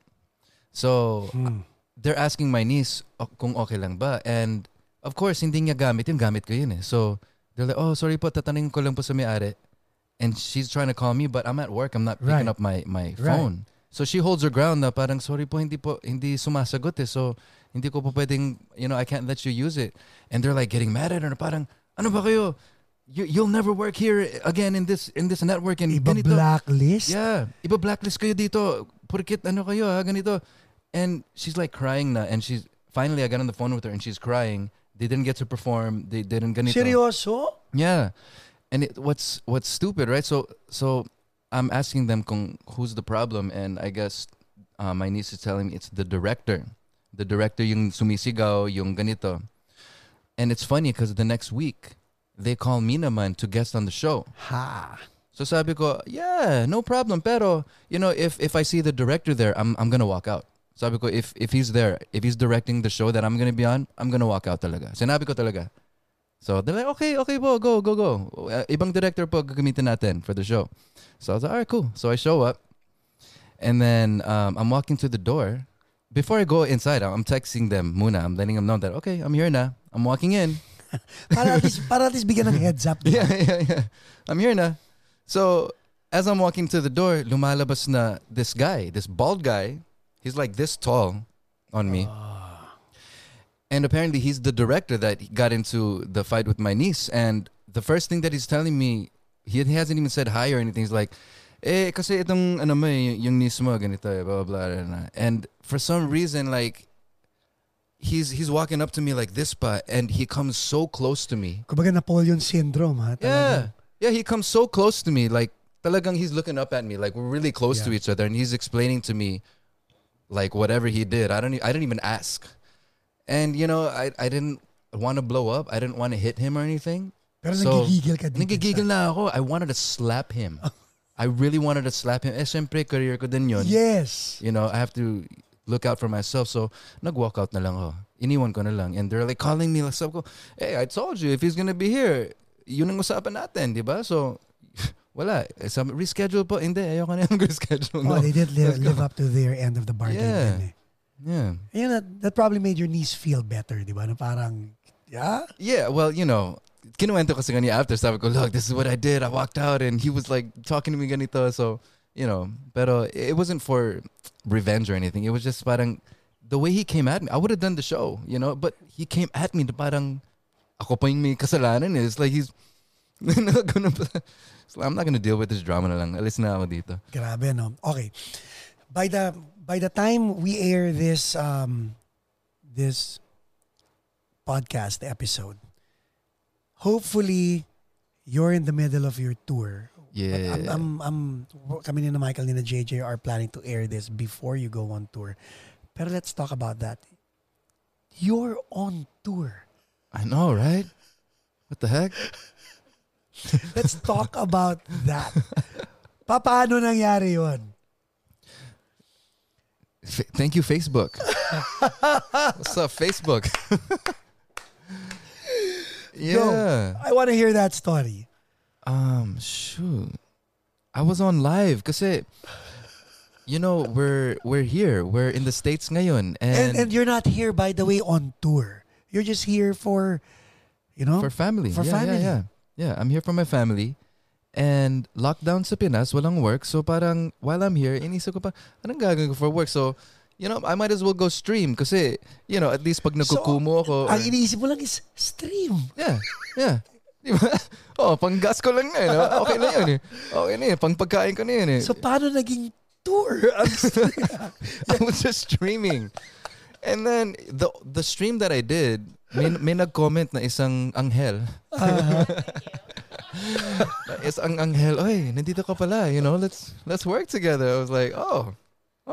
Speaker 2: So
Speaker 1: Hmm.
Speaker 2: They're asking my niece kung okay lang ba. And of course, hindi niya gamit yun. Gamit ko yun eh. So they're like, oh, sorry po, tatanungin ko lang po sa may-ari. And she's trying to call me, but I'm at work. I'm not
Speaker 1: Right.
Speaker 2: picking up my, my phone. So she holds her ground na parang, sorry po, hindi po, hindi sumasagot eh. So hindi ko po pwedeng, you know, I can't let you use it. And they're like getting mad at her. Parang, ano ba kayo? You, you'll never work here again in this in this network and
Speaker 1: Iba
Speaker 2: ganito.
Speaker 1: blacklist.
Speaker 2: Yeah, iba blacklist kayo dito. Porkit ano kayo ha, ganito. And she's like crying na and she's finally I got on the phone with her and she's crying. They didn't get to perform. They didn't ganito.
Speaker 1: Seryoso?
Speaker 2: Yeah. And it, what's what's stupid, right? So so I'm asking them kung who's the problem and I guess uh, my niece is telling me it's the director. The director yung sumisigaw, yung ganito. And it's funny because the next week they call me naman to guest on the show.
Speaker 1: Ha.
Speaker 2: So sabi ko, yeah, no problem. Pero, you know, if if I see the director there, I'm I'm gonna walk out. Sabi ko, if if he's there, if he's directing the show that I'm gonna be on, I'm gonna walk out talaga. Sinabi ko talaga. So they're like, okay, okay po, go, go, go. Uh, ibang director po gagamitin natin for the show. So I was like, all right, cool. So I show up. And then um, I'm walking to the door. Before I go inside, I'm texting them muna. I'm letting them know that, okay, I'm here na. I'm walking in.
Speaker 1: Para at least, para at least bigyan ng heads up.
Speaker 2: Yeah, yeah, yeah. I'm here na. So, as I'm walking to the door, lumalabas na this guy, this bald guy. He's like this tall on me. And apparently he's the director that got into the fight with my niece. And the first thing that he's telling me, he, hasn't even said hi or anything. He's like, eh, kasi itong, ano mo, eh, yung niece mo, ganito, eh, blah, blah, blah. And for some reason, like, he's he's walking up to me like this, pa, and he comes so close to me.
Speaker 1: Kumbaga Napoleon syndrome, ha?
Speaker 2: Yeah. Yeah, he comes so close to me. Like, talagang he's looking up at me. Like, we're really close to each other. And he's explaining to me, like, whatever he did. I don't, I didn't even ask. And, you know, I, I didn't want to blow up. I didn't want to hit him or anything.
Speaker 1: Pero
Speaker 2: So,
Speaker 1: nagigigil ka dito.
Speaker 2: Nagigigil na ako. I wanted to slap him. I really wanted to slap him. Eh, syempre, career ko din yun.
Speaker 1: Yes.
Speaker 2: You know, I have to look out for myself. So, nag-walk out na lang ako. Iniwan ko na lang. And they're like calling me. Like, sabi ko, hey, I told you, if he's gonna be here, yun ang usapan natin, di ba? So, wala. Eh, Some reschedule po. Hindi, ayoko na yung reschedule.
Speaker 1: Oh,
Speaker 2: No.
Speaker 1: they did
Speaker 2: go.
Speaker 1: live up to their end of the bargain.
Speaker 2: Yeah.
Speaker 1: din eh.
Speaker 2: Yeah.
Speaker 1: Ayun, that, that probably made your niece feel better, di ba? Na parang, yeah?
Speaker 2: Yeah, well, you know, kinuwento ko sa kanya after. Sabi ko, look, this is what I did. I walked out and he was like talking to me ganito. So, you know, pero it wasn't for revenge or anything. It was just parang the way he came at me. I would have done the show, you know, but he came at me na parang ako pa yung may kasalanan. eh. It's like he's Ganun pala. So, I'm not gonna deal with this drama na lang. Alis na ako dito.
Speaker 1: Grabe, no? Okay. By the by the time we air this um this podcast episode, hopefully you're in the middle of your tour. But
Speaker 2: Yeah.
Speaker 1: I'm, I'm, I'm, kami ni na Michael ni na JJ are planning to air this before you go on tour. Pero let's talk about that. You're on tour.
Speaker 2: I know, right? What the heck?
Speaker 1: Let's talk about that. Pa- Paano nangyari yun?
Speaker 2: F- thank you, Facebook. What's up, Facebook? yeah.
Speaker 1: I want to hear that story.
Speaker 2: Um, shoot. I was on live kasi you know, we're we're here. We're in the States ngayon.
Speaker 1: And,
Speaker 2: And,
Speaker 1: and you're not here, by the way, on tour. You're just here for, you know,
Speaker 2: For family.
Speaker 1: For
Speaker 2: yeah,
Speaker 1: family.
Speaker 2: Yeah, yeah. Yeah, I'm here for my family. And lockdown sa Pinas, walang work. So parang while I'm here, inisip ko pa, anong gagawin ko for work? So, you know, I might as well go stream kasi, you know, at least pag nagkukumo ako.
Speaker 1: ang
Speaker 2: or-
Speaker 1: iniisip mo lang is stream.
Speaker 2: yeah, yeah. Di ba? Oh, pang gas ko lang na oh. Okay na yun eh. Okay na yun. Pang pagkain ko na yun eh.
Speaker 1: So paano naging tour? Ang
Speaker 2: I was just streaming. And then the the stream that I did, may, may nag-comment na isang anghel. Is ang anghel, oy, nandito ka pala, you know, let's let's work together. I was like, oh,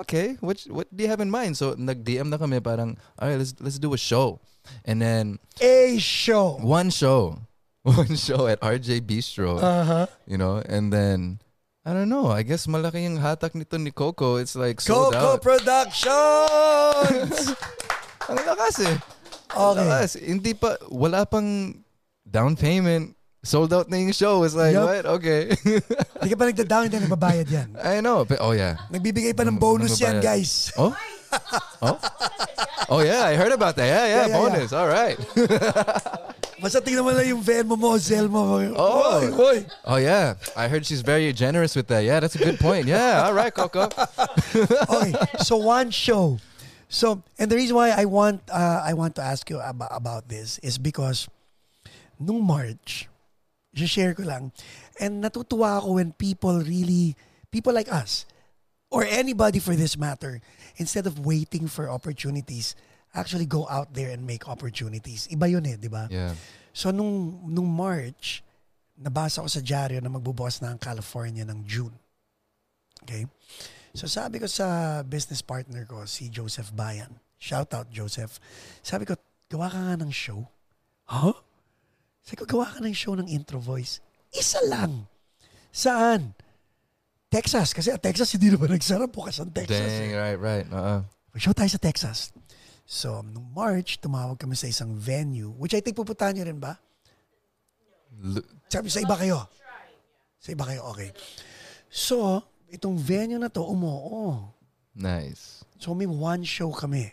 Speaker 2: okay. What what do you have in mind? So nag-DM na kami parang, all right, let's let's do a show. And then
Speaker 1: A show.
Speaker 2: one show, one show at RJ Bistro,
Speaker 1: Uh-huh.
Speaker 2: you know, and then I don't know. I guess malaki yung hatak nito ni Coco. It's like sold
Speaker 1: Coco
Speaker 2: out.
Speaker 1: Productions!
Speaker 2: Ang lakas eh.
Speaker 1: Okay.
Speaker 2: Lakas. Hindi pa, wala pang down payment. Sold out na yung show. It's like,
Speaker 1: Yup.
Speaker 2: what? Okay.
Speaker 1: Hindi ka pa nagda-down, hindi nagbabayad yan.
Speaker 2: I know. But, oh, yeah.
Speaker 1: Nagbibigay pa ng bonus yan,
Speaker 2: nagbabayad.
Speaker 1: guys.
Speaker 2: Oh? Oh? Oh, yeah. I heard about that. Yeah,
Speaker 1: Yeah,
Speaker 2: yeah. bonus. All right.
Speaker 1: Basta tingnan mo lang yung Venmo mo, Zelle mo.
Speaker 2: Oh.
Speaker 1: Oy, oy.
Speaker 2: Oh, yeah. I heard she's very generous with that. Yeah, that's a good point. Yeah. All right, Coco.
Speaker 1: Okay, so one show. So, and the reason why I want uh, I want to ask you about, about this is because nung March, share ko lang, and natutuwa ako when people really, people like us, or anybody for this matter, instead of waiting for opportunities, actually go out there and make opportunities. Iba yun eh, di ba?
Speaker 2: Yeah.
Speaker 1: So nung nung March, nabasa ko sa dyaryo na magbubukas na ang California ng June. Okay? So sabi ko sa business partner ko, si Joseph Bayan. Shout out Joseph. Sabi ko, gawa ka nga ng show. Huh? Sabi ko, gawa ka ng show ng intro voice. Isa lang. Saan? Texas. Kasi ang Texas, hindi naman nagsara. Bukas ang Texas. eh.
Speaker 2: Dang, right, right. Uh-uh.
Speaker 1: Mag-show tayo sa Texas. So, nung March, tumawag kami sa isang venue, which I think pupuntahan niyo rin ba?
Speaker 2: L-
Speaker 1: Sabi sa iba kayo. Sa iba kayo, okay. So, itong venue na to, umoo.
Speaker 2: nice.
Speaker 1: So, may one show kami.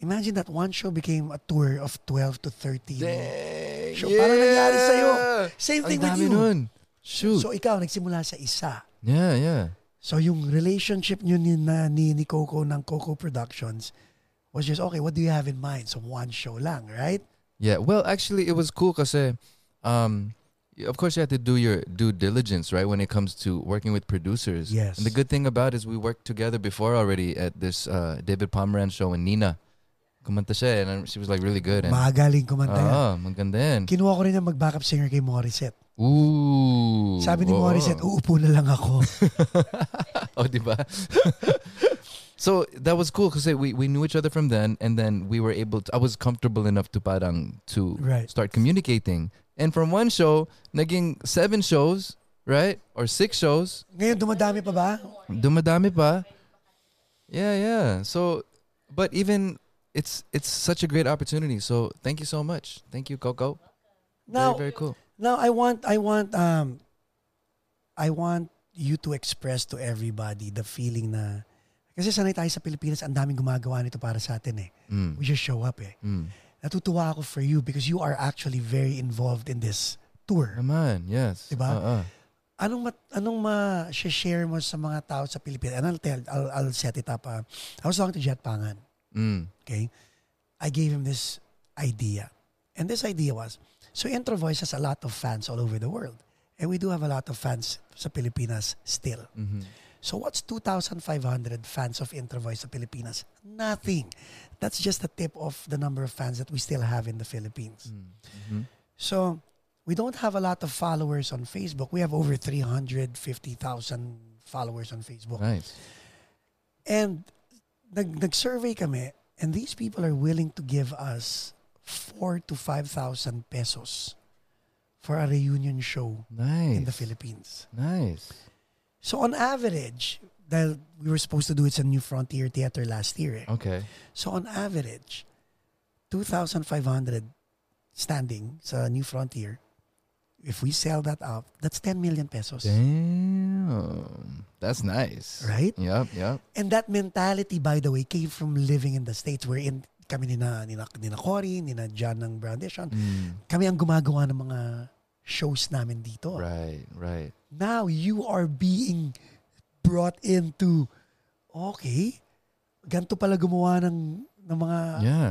Speaker 1: Imagine that one show became a tour of 12 to 13.
Speaker 2: Dang.
Speaker 1: So, parang nangyari sa'yo. Same
Speaker 2: Ang
Speaker 1: thing with
Speaker 2: dami
Speaker 1: you.
Speaker 2: nun. Shoot.
Speaker 1: So, ikaw, nagsimula sa isa.
Speaker 2: yeah, yeah.
Speaker 1: So, yung relationship nyo ni, na, ni, ni Coco ng Coco Productions was just, okay, what do you have in mind? So, one show lang, right?
Speaker 2: Yeah, well, actually, it was cool because, um, of course, you have to do your due diligence, right, when it comes to working with producers.
Speaker 1: Yes.
Speaker 2: And the good thing about it is we worked together before already at this uh, David Pomeranz show in Nina. Kumanta siya, and she was like really good. And,
Speaker 1: Magaling kumanta yan.
Speaker 2: ah, maganda yan.
Speaker 1: Kinuha ko rin yung mag-backup singer kay Morissette.
Speaker 2: Ooh.
Speaker 1: Sabi ni
Speaker 2: oo.
Speaker 1: Morissette, uupo na lang ako.
Speaker 2: oh, di ba? so that was cool because we we knew each other from then, and then we were able. To, I was comfortable enough to parang to
Speaker 1: Right.
Speaker 2: start communicating. And from one show, naging seven shows, right, or six shows.
Speaker 1: Ngayon, dumadami pa ba?
Speaker 2: Dumadami pa. Yeah, yeah. So, but even it's it's such a great opportunity. So thank you so much. Thank you, Coco.
Speaker 1: Now,
Speaker 2: very very cool.
Speaker 1: now I want, I want, um, I want you to express to everybody the feeling na, kasi sanay tayo sa Pilipinas, ang daming gumagawa nito para sa atin eh.
Speaker 2: Mm.
Speaker 1: We just show up eh.
Speaker 2: Mm.
Speaker 1: Natutuwa ako for you because you are actually very involved in this tour.
Speaker 2: Naman, yes.
Speaker 1: Diba?
Speaker 2: Uh-uh.
Speaker 1: Anong mat, anong ma-share mo sa mga tao sa Pilipinas? And I'll tell, I'll, I'll set it up. ah. I was talking to Jet Pangan.
Speaker 2: Mm.
Speaker 1: Okay? I gave him this idea. And this idea was, so Intro Voice has a lot of fans all over the world. And we do have a lot of fans sa Pilipinas still.
Speaker 2: hmm
Speaker 1: So what's 2,500 fans of Introvoys sa Pilipinas? Nothing. That's just the tip of the number of fans that we still have in the Philippines.
Speaker 2: Mm-hmm.
Speaker 1: So we don't have a lot of followers on Facebook. We have over 350,000 followers on Facebook.
Speaker 2: Nice.
Speaker 1: And nag, nag-survey kami and these people are willing to give us 4 to 5,000 pesos for a reunion show
Speaker 2: Nice.
Speaker 1: in the Philippines.
Speaker 2: Nice.
Speaker 1: So on average, that we were supposed to do it's a New Frontier Theater last year. Eh.
Speaker 2: Okay.
Speaker 1: So on average, 2,500 standing sa New Frontier. If we sell that out, that's 10 million pesos.
Speaker 2: Damn. That's nice.
Speaker 1: Right?
Speaker 2: Yep, yep.
Speaker 1: And that mentality, by the way, came from living in the States wherein kami ni na, ni na, ni na Cory, ni na John ng Brown Edition,
Speaker 2: Mm.
Speaker 1: kami ang gumagawa ng mga shows namin dito.
Speaker 2: Right, right.
Speaker 1: Now you are being brought into, okay, ganito pala gumawa ng, ng mga,
Speaker 2: Yeah.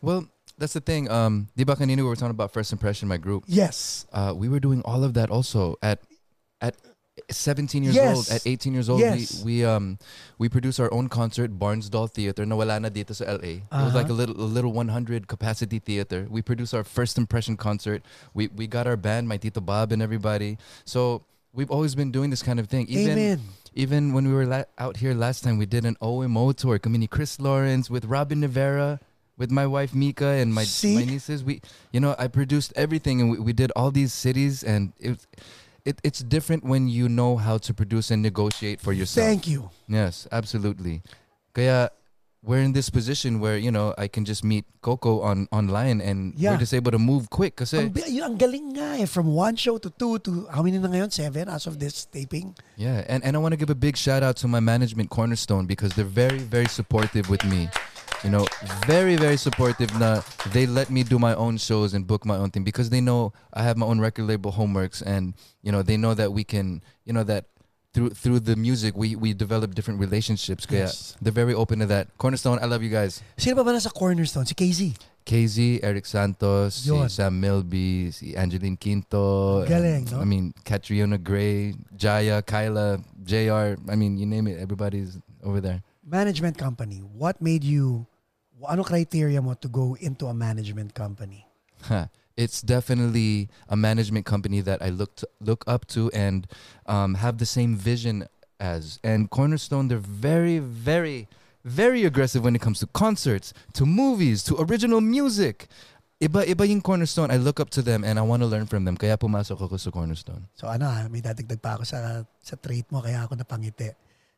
Speaker 2: Well, that's the thing. Um, di ba kanina we were talking about first impression, my group.
Speaker 1: yes,
Speaker 2: Uh, we were doing all of that also at at 17 years
Speaker 1: Yes.
Speaker 2: old, at 18 years old.
Speaker 1: Yes.
Speaker 2: We, we um we produced our own concert, Barnsdall Theater. Nawala na dito sa LA. It was like a
Speaker 1: Uh-huh.
Speaker 2: little a little 100 capacity theater. We produced our first impression concert. We we got our band, my Tito Bob and everybody. So we've always been doing this kind of thing. Even
Speaker 1: amen.
Speaker 2: even when we were la- out here last time, we did an OMO tour. Kami ni Kris Lawrence with Robin Rivera, with my wife Mika and my
Speaker 1: See?
Speaker 2: my nieces. We, you know, I produced everything, and we, we did all these cities, and it, it it's different when you know how to produce and negotiate for yourself.
Speaker 1: Thank you.
Speaker 2: yes, absolutely. Kaya we're in this position where you know I can just meet Coco on online, and
Speaker 1: Yeah.
Speaker 2: we're just able to move quick. Kasi
Speaker 1: Ang, yun, ang galing nga eh. From one show to two to, how many na ngayon? Seven as of this taping?
Speaker 2: Yeah, and, and I want to give a big shout out to my management Cornerstone because they're very very supportive with me. You know, very very supportive. Na they let me do my own shows and book my own thing because they know I have my own record label homeworks and you know they know that we can you know that through through the music we we develop different relationships. Kaya
Speaker 1: Yes.
Speaker 2: they're very open to that. Cornerstone, I love you guys.
Speaker 1: Sino pa ba nasa Cornerstone? Si KZ.
Speaker 2: KZ, Erik Santos,
Speaker 1: Yun.
Speaker 2: si Sam Milby, si Angeline Quinto.
Speaker 1: Um, galing, no?
Speaker 2: I mean, Catriona Gray, Jaya, Kyla, Jay R. I mean, you name it. Everybody's over there.
Speaker 1: Management company. What made you, ano criteria mo to go into a management company?
Speaker 2: Huh. It's definitely a management company that I look to, look up to and um, have the same vision as. And Cornerstone, they're very, very, very aggressive when it comes to concerts, to movies, to original music. Iba iba yung Cornerstone. I look up to them and I want to learn from them. Kaya pumasok ako sa Cornerstone.
Speaker 1: So ano may dadagdag pa ako sa, sa trait mo kaya ako napangiti.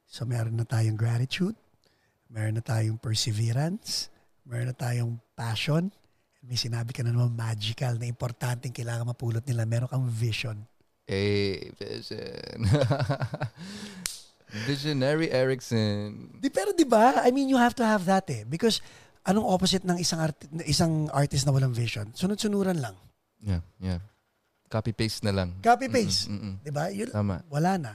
Speaker 1: So meron na tayong gratitude, meron na tayong perseverance, meron na tayong passion, may sinabi ka na naman magical na importanteng kailangan mapulot nila. Meron kang vision.
Speaker 2: Hey, vision. Visionary Erickson.
Speaker 1: Di, pero di ba? I mean, you have to have that eh. Because anong opposite ng isang, art- isang artist na walang vision? Sunod-sunuran lang.
Speaker 2: Yeah, yeah. Copy paste na lang.
Speaker 1: Copy-paste. Di ba? Yun,
Speaker 2: Tama.
Speaker 1: wala na.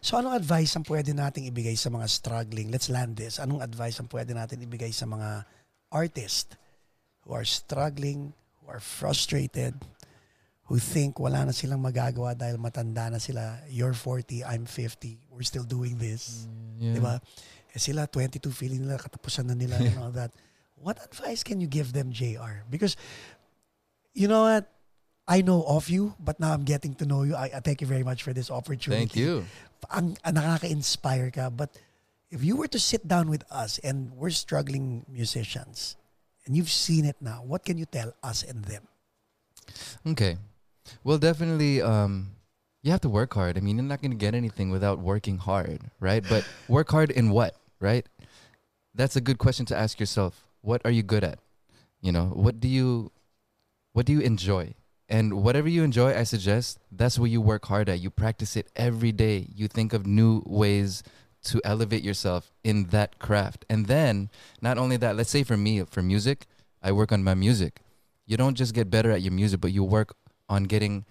Speaker 1: So anong advice ang pwede nating ibigay sa mga struggling? Let's land this. Anong advice ang pwede natin ibigay sa mga artist who are struggling, who are frustrated, who think wala na silang magagawa dahil matanda na sila. You're 40, I'm 50. We're still doing this.
Speaker 2: Yeah.
Speaker 1: Di ba? Eh sila 22 feeling nila katapusan na nila and all that. What advice can you give them, JR? Because you know what? I know of you, but now I'm getting to know you. I, I thank you very much for this opportunity.
Speaker 2: Thank you.
Speaker 1: Ang, ang nakaka-inspire ka. But if you were to sit down with us and we're struggling musicians, and you've seen it now, what can you tell us and them?
Speaker 2: Okay. Well, definitely, um, you have to work hard. I mean, you're not going to get anything without working hard, right? But work hard in what, right? That's a good question to ask yourself. What are you good at? You know, what do you, what do you enjoy? And whatever you enjoy, I suggest that's what you work hard at. You practice it every day. You think of new ways to elevate yourself in that craft. And then, not only that, let's say for me, for music, I work on my music. You don't just get better at your music, but you work on getting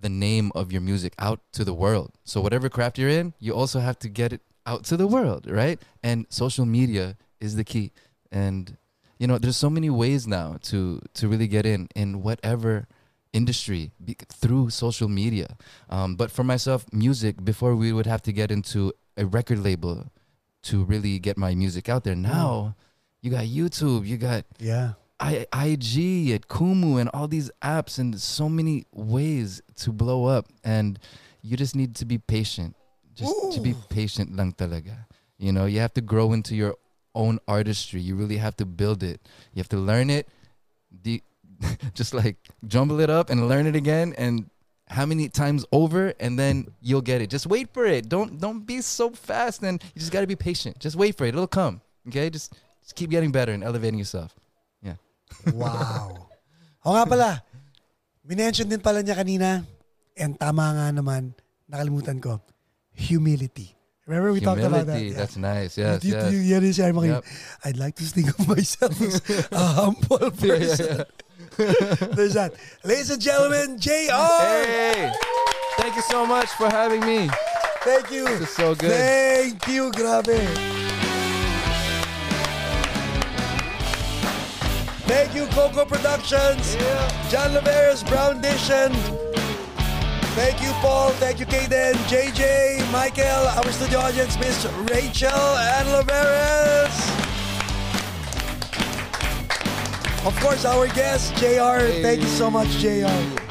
Speaker 2: the name of your music out to the world. So whatever craft you're in, you also have to get it out to the world, right? And social media is the key. And you know, there's so many ways now to to really get in in whatever industry be, through social media. Um, but for myself, music before we would have to get into a record label to really get my music out there. Now, you got YouTube, you got
Speaker 1: Yeah.
Speaker 2: I, IG at Kumu and all these apps and so many ways to blow up and you just need to be patient. Just to be patient lang talaga. You know, you have to grow into your own artistry. You really have to build it. You have to learn it. The, just like jumble it up and learn it again and how many times over and then you'll get it. Just wait for it. Don't don't be so fast and you just got to be patient. Just wait for it. It'll come. Okay? Just just keep getting better and elevating yourself.
Speaker 1: Yeah wow. o nga pala, minention din pala niya kanina, and tama nga naman, nakalimutan ko, humility. Remember we talked about that?
Speaker 2: Humility.
Speaker 1: Yeah.
Speaker 2: That's nice. Yes,
Speaker 1: You-
Speaker 2: yes.
Speaker 1: you- yung sinabi mo
Speaker 2: Yep.
Speaker 1: I'd like to think of myself as a humble
Speaker 2: Yeah, yeah,
Speaker 1: person.
Speaker 2: yeah.
Speaker 1: There's that. Ladies and gentlemen, Jay R!
Speaker 2: Hey, thank you so much for having me.
Speaker 1: Thank you.
Speaker 2: This is so good.
Speaker 1: Thank you. Grabe. Thank you, Coco Productions. John Laveras, Brown Dishon. Thank you, Paul. Thank you, Kaden, JJ, Michael, our studio audience, Miss Rachel and Laveras. Of course, our guest, Jay R. Thank you so much, Jay R.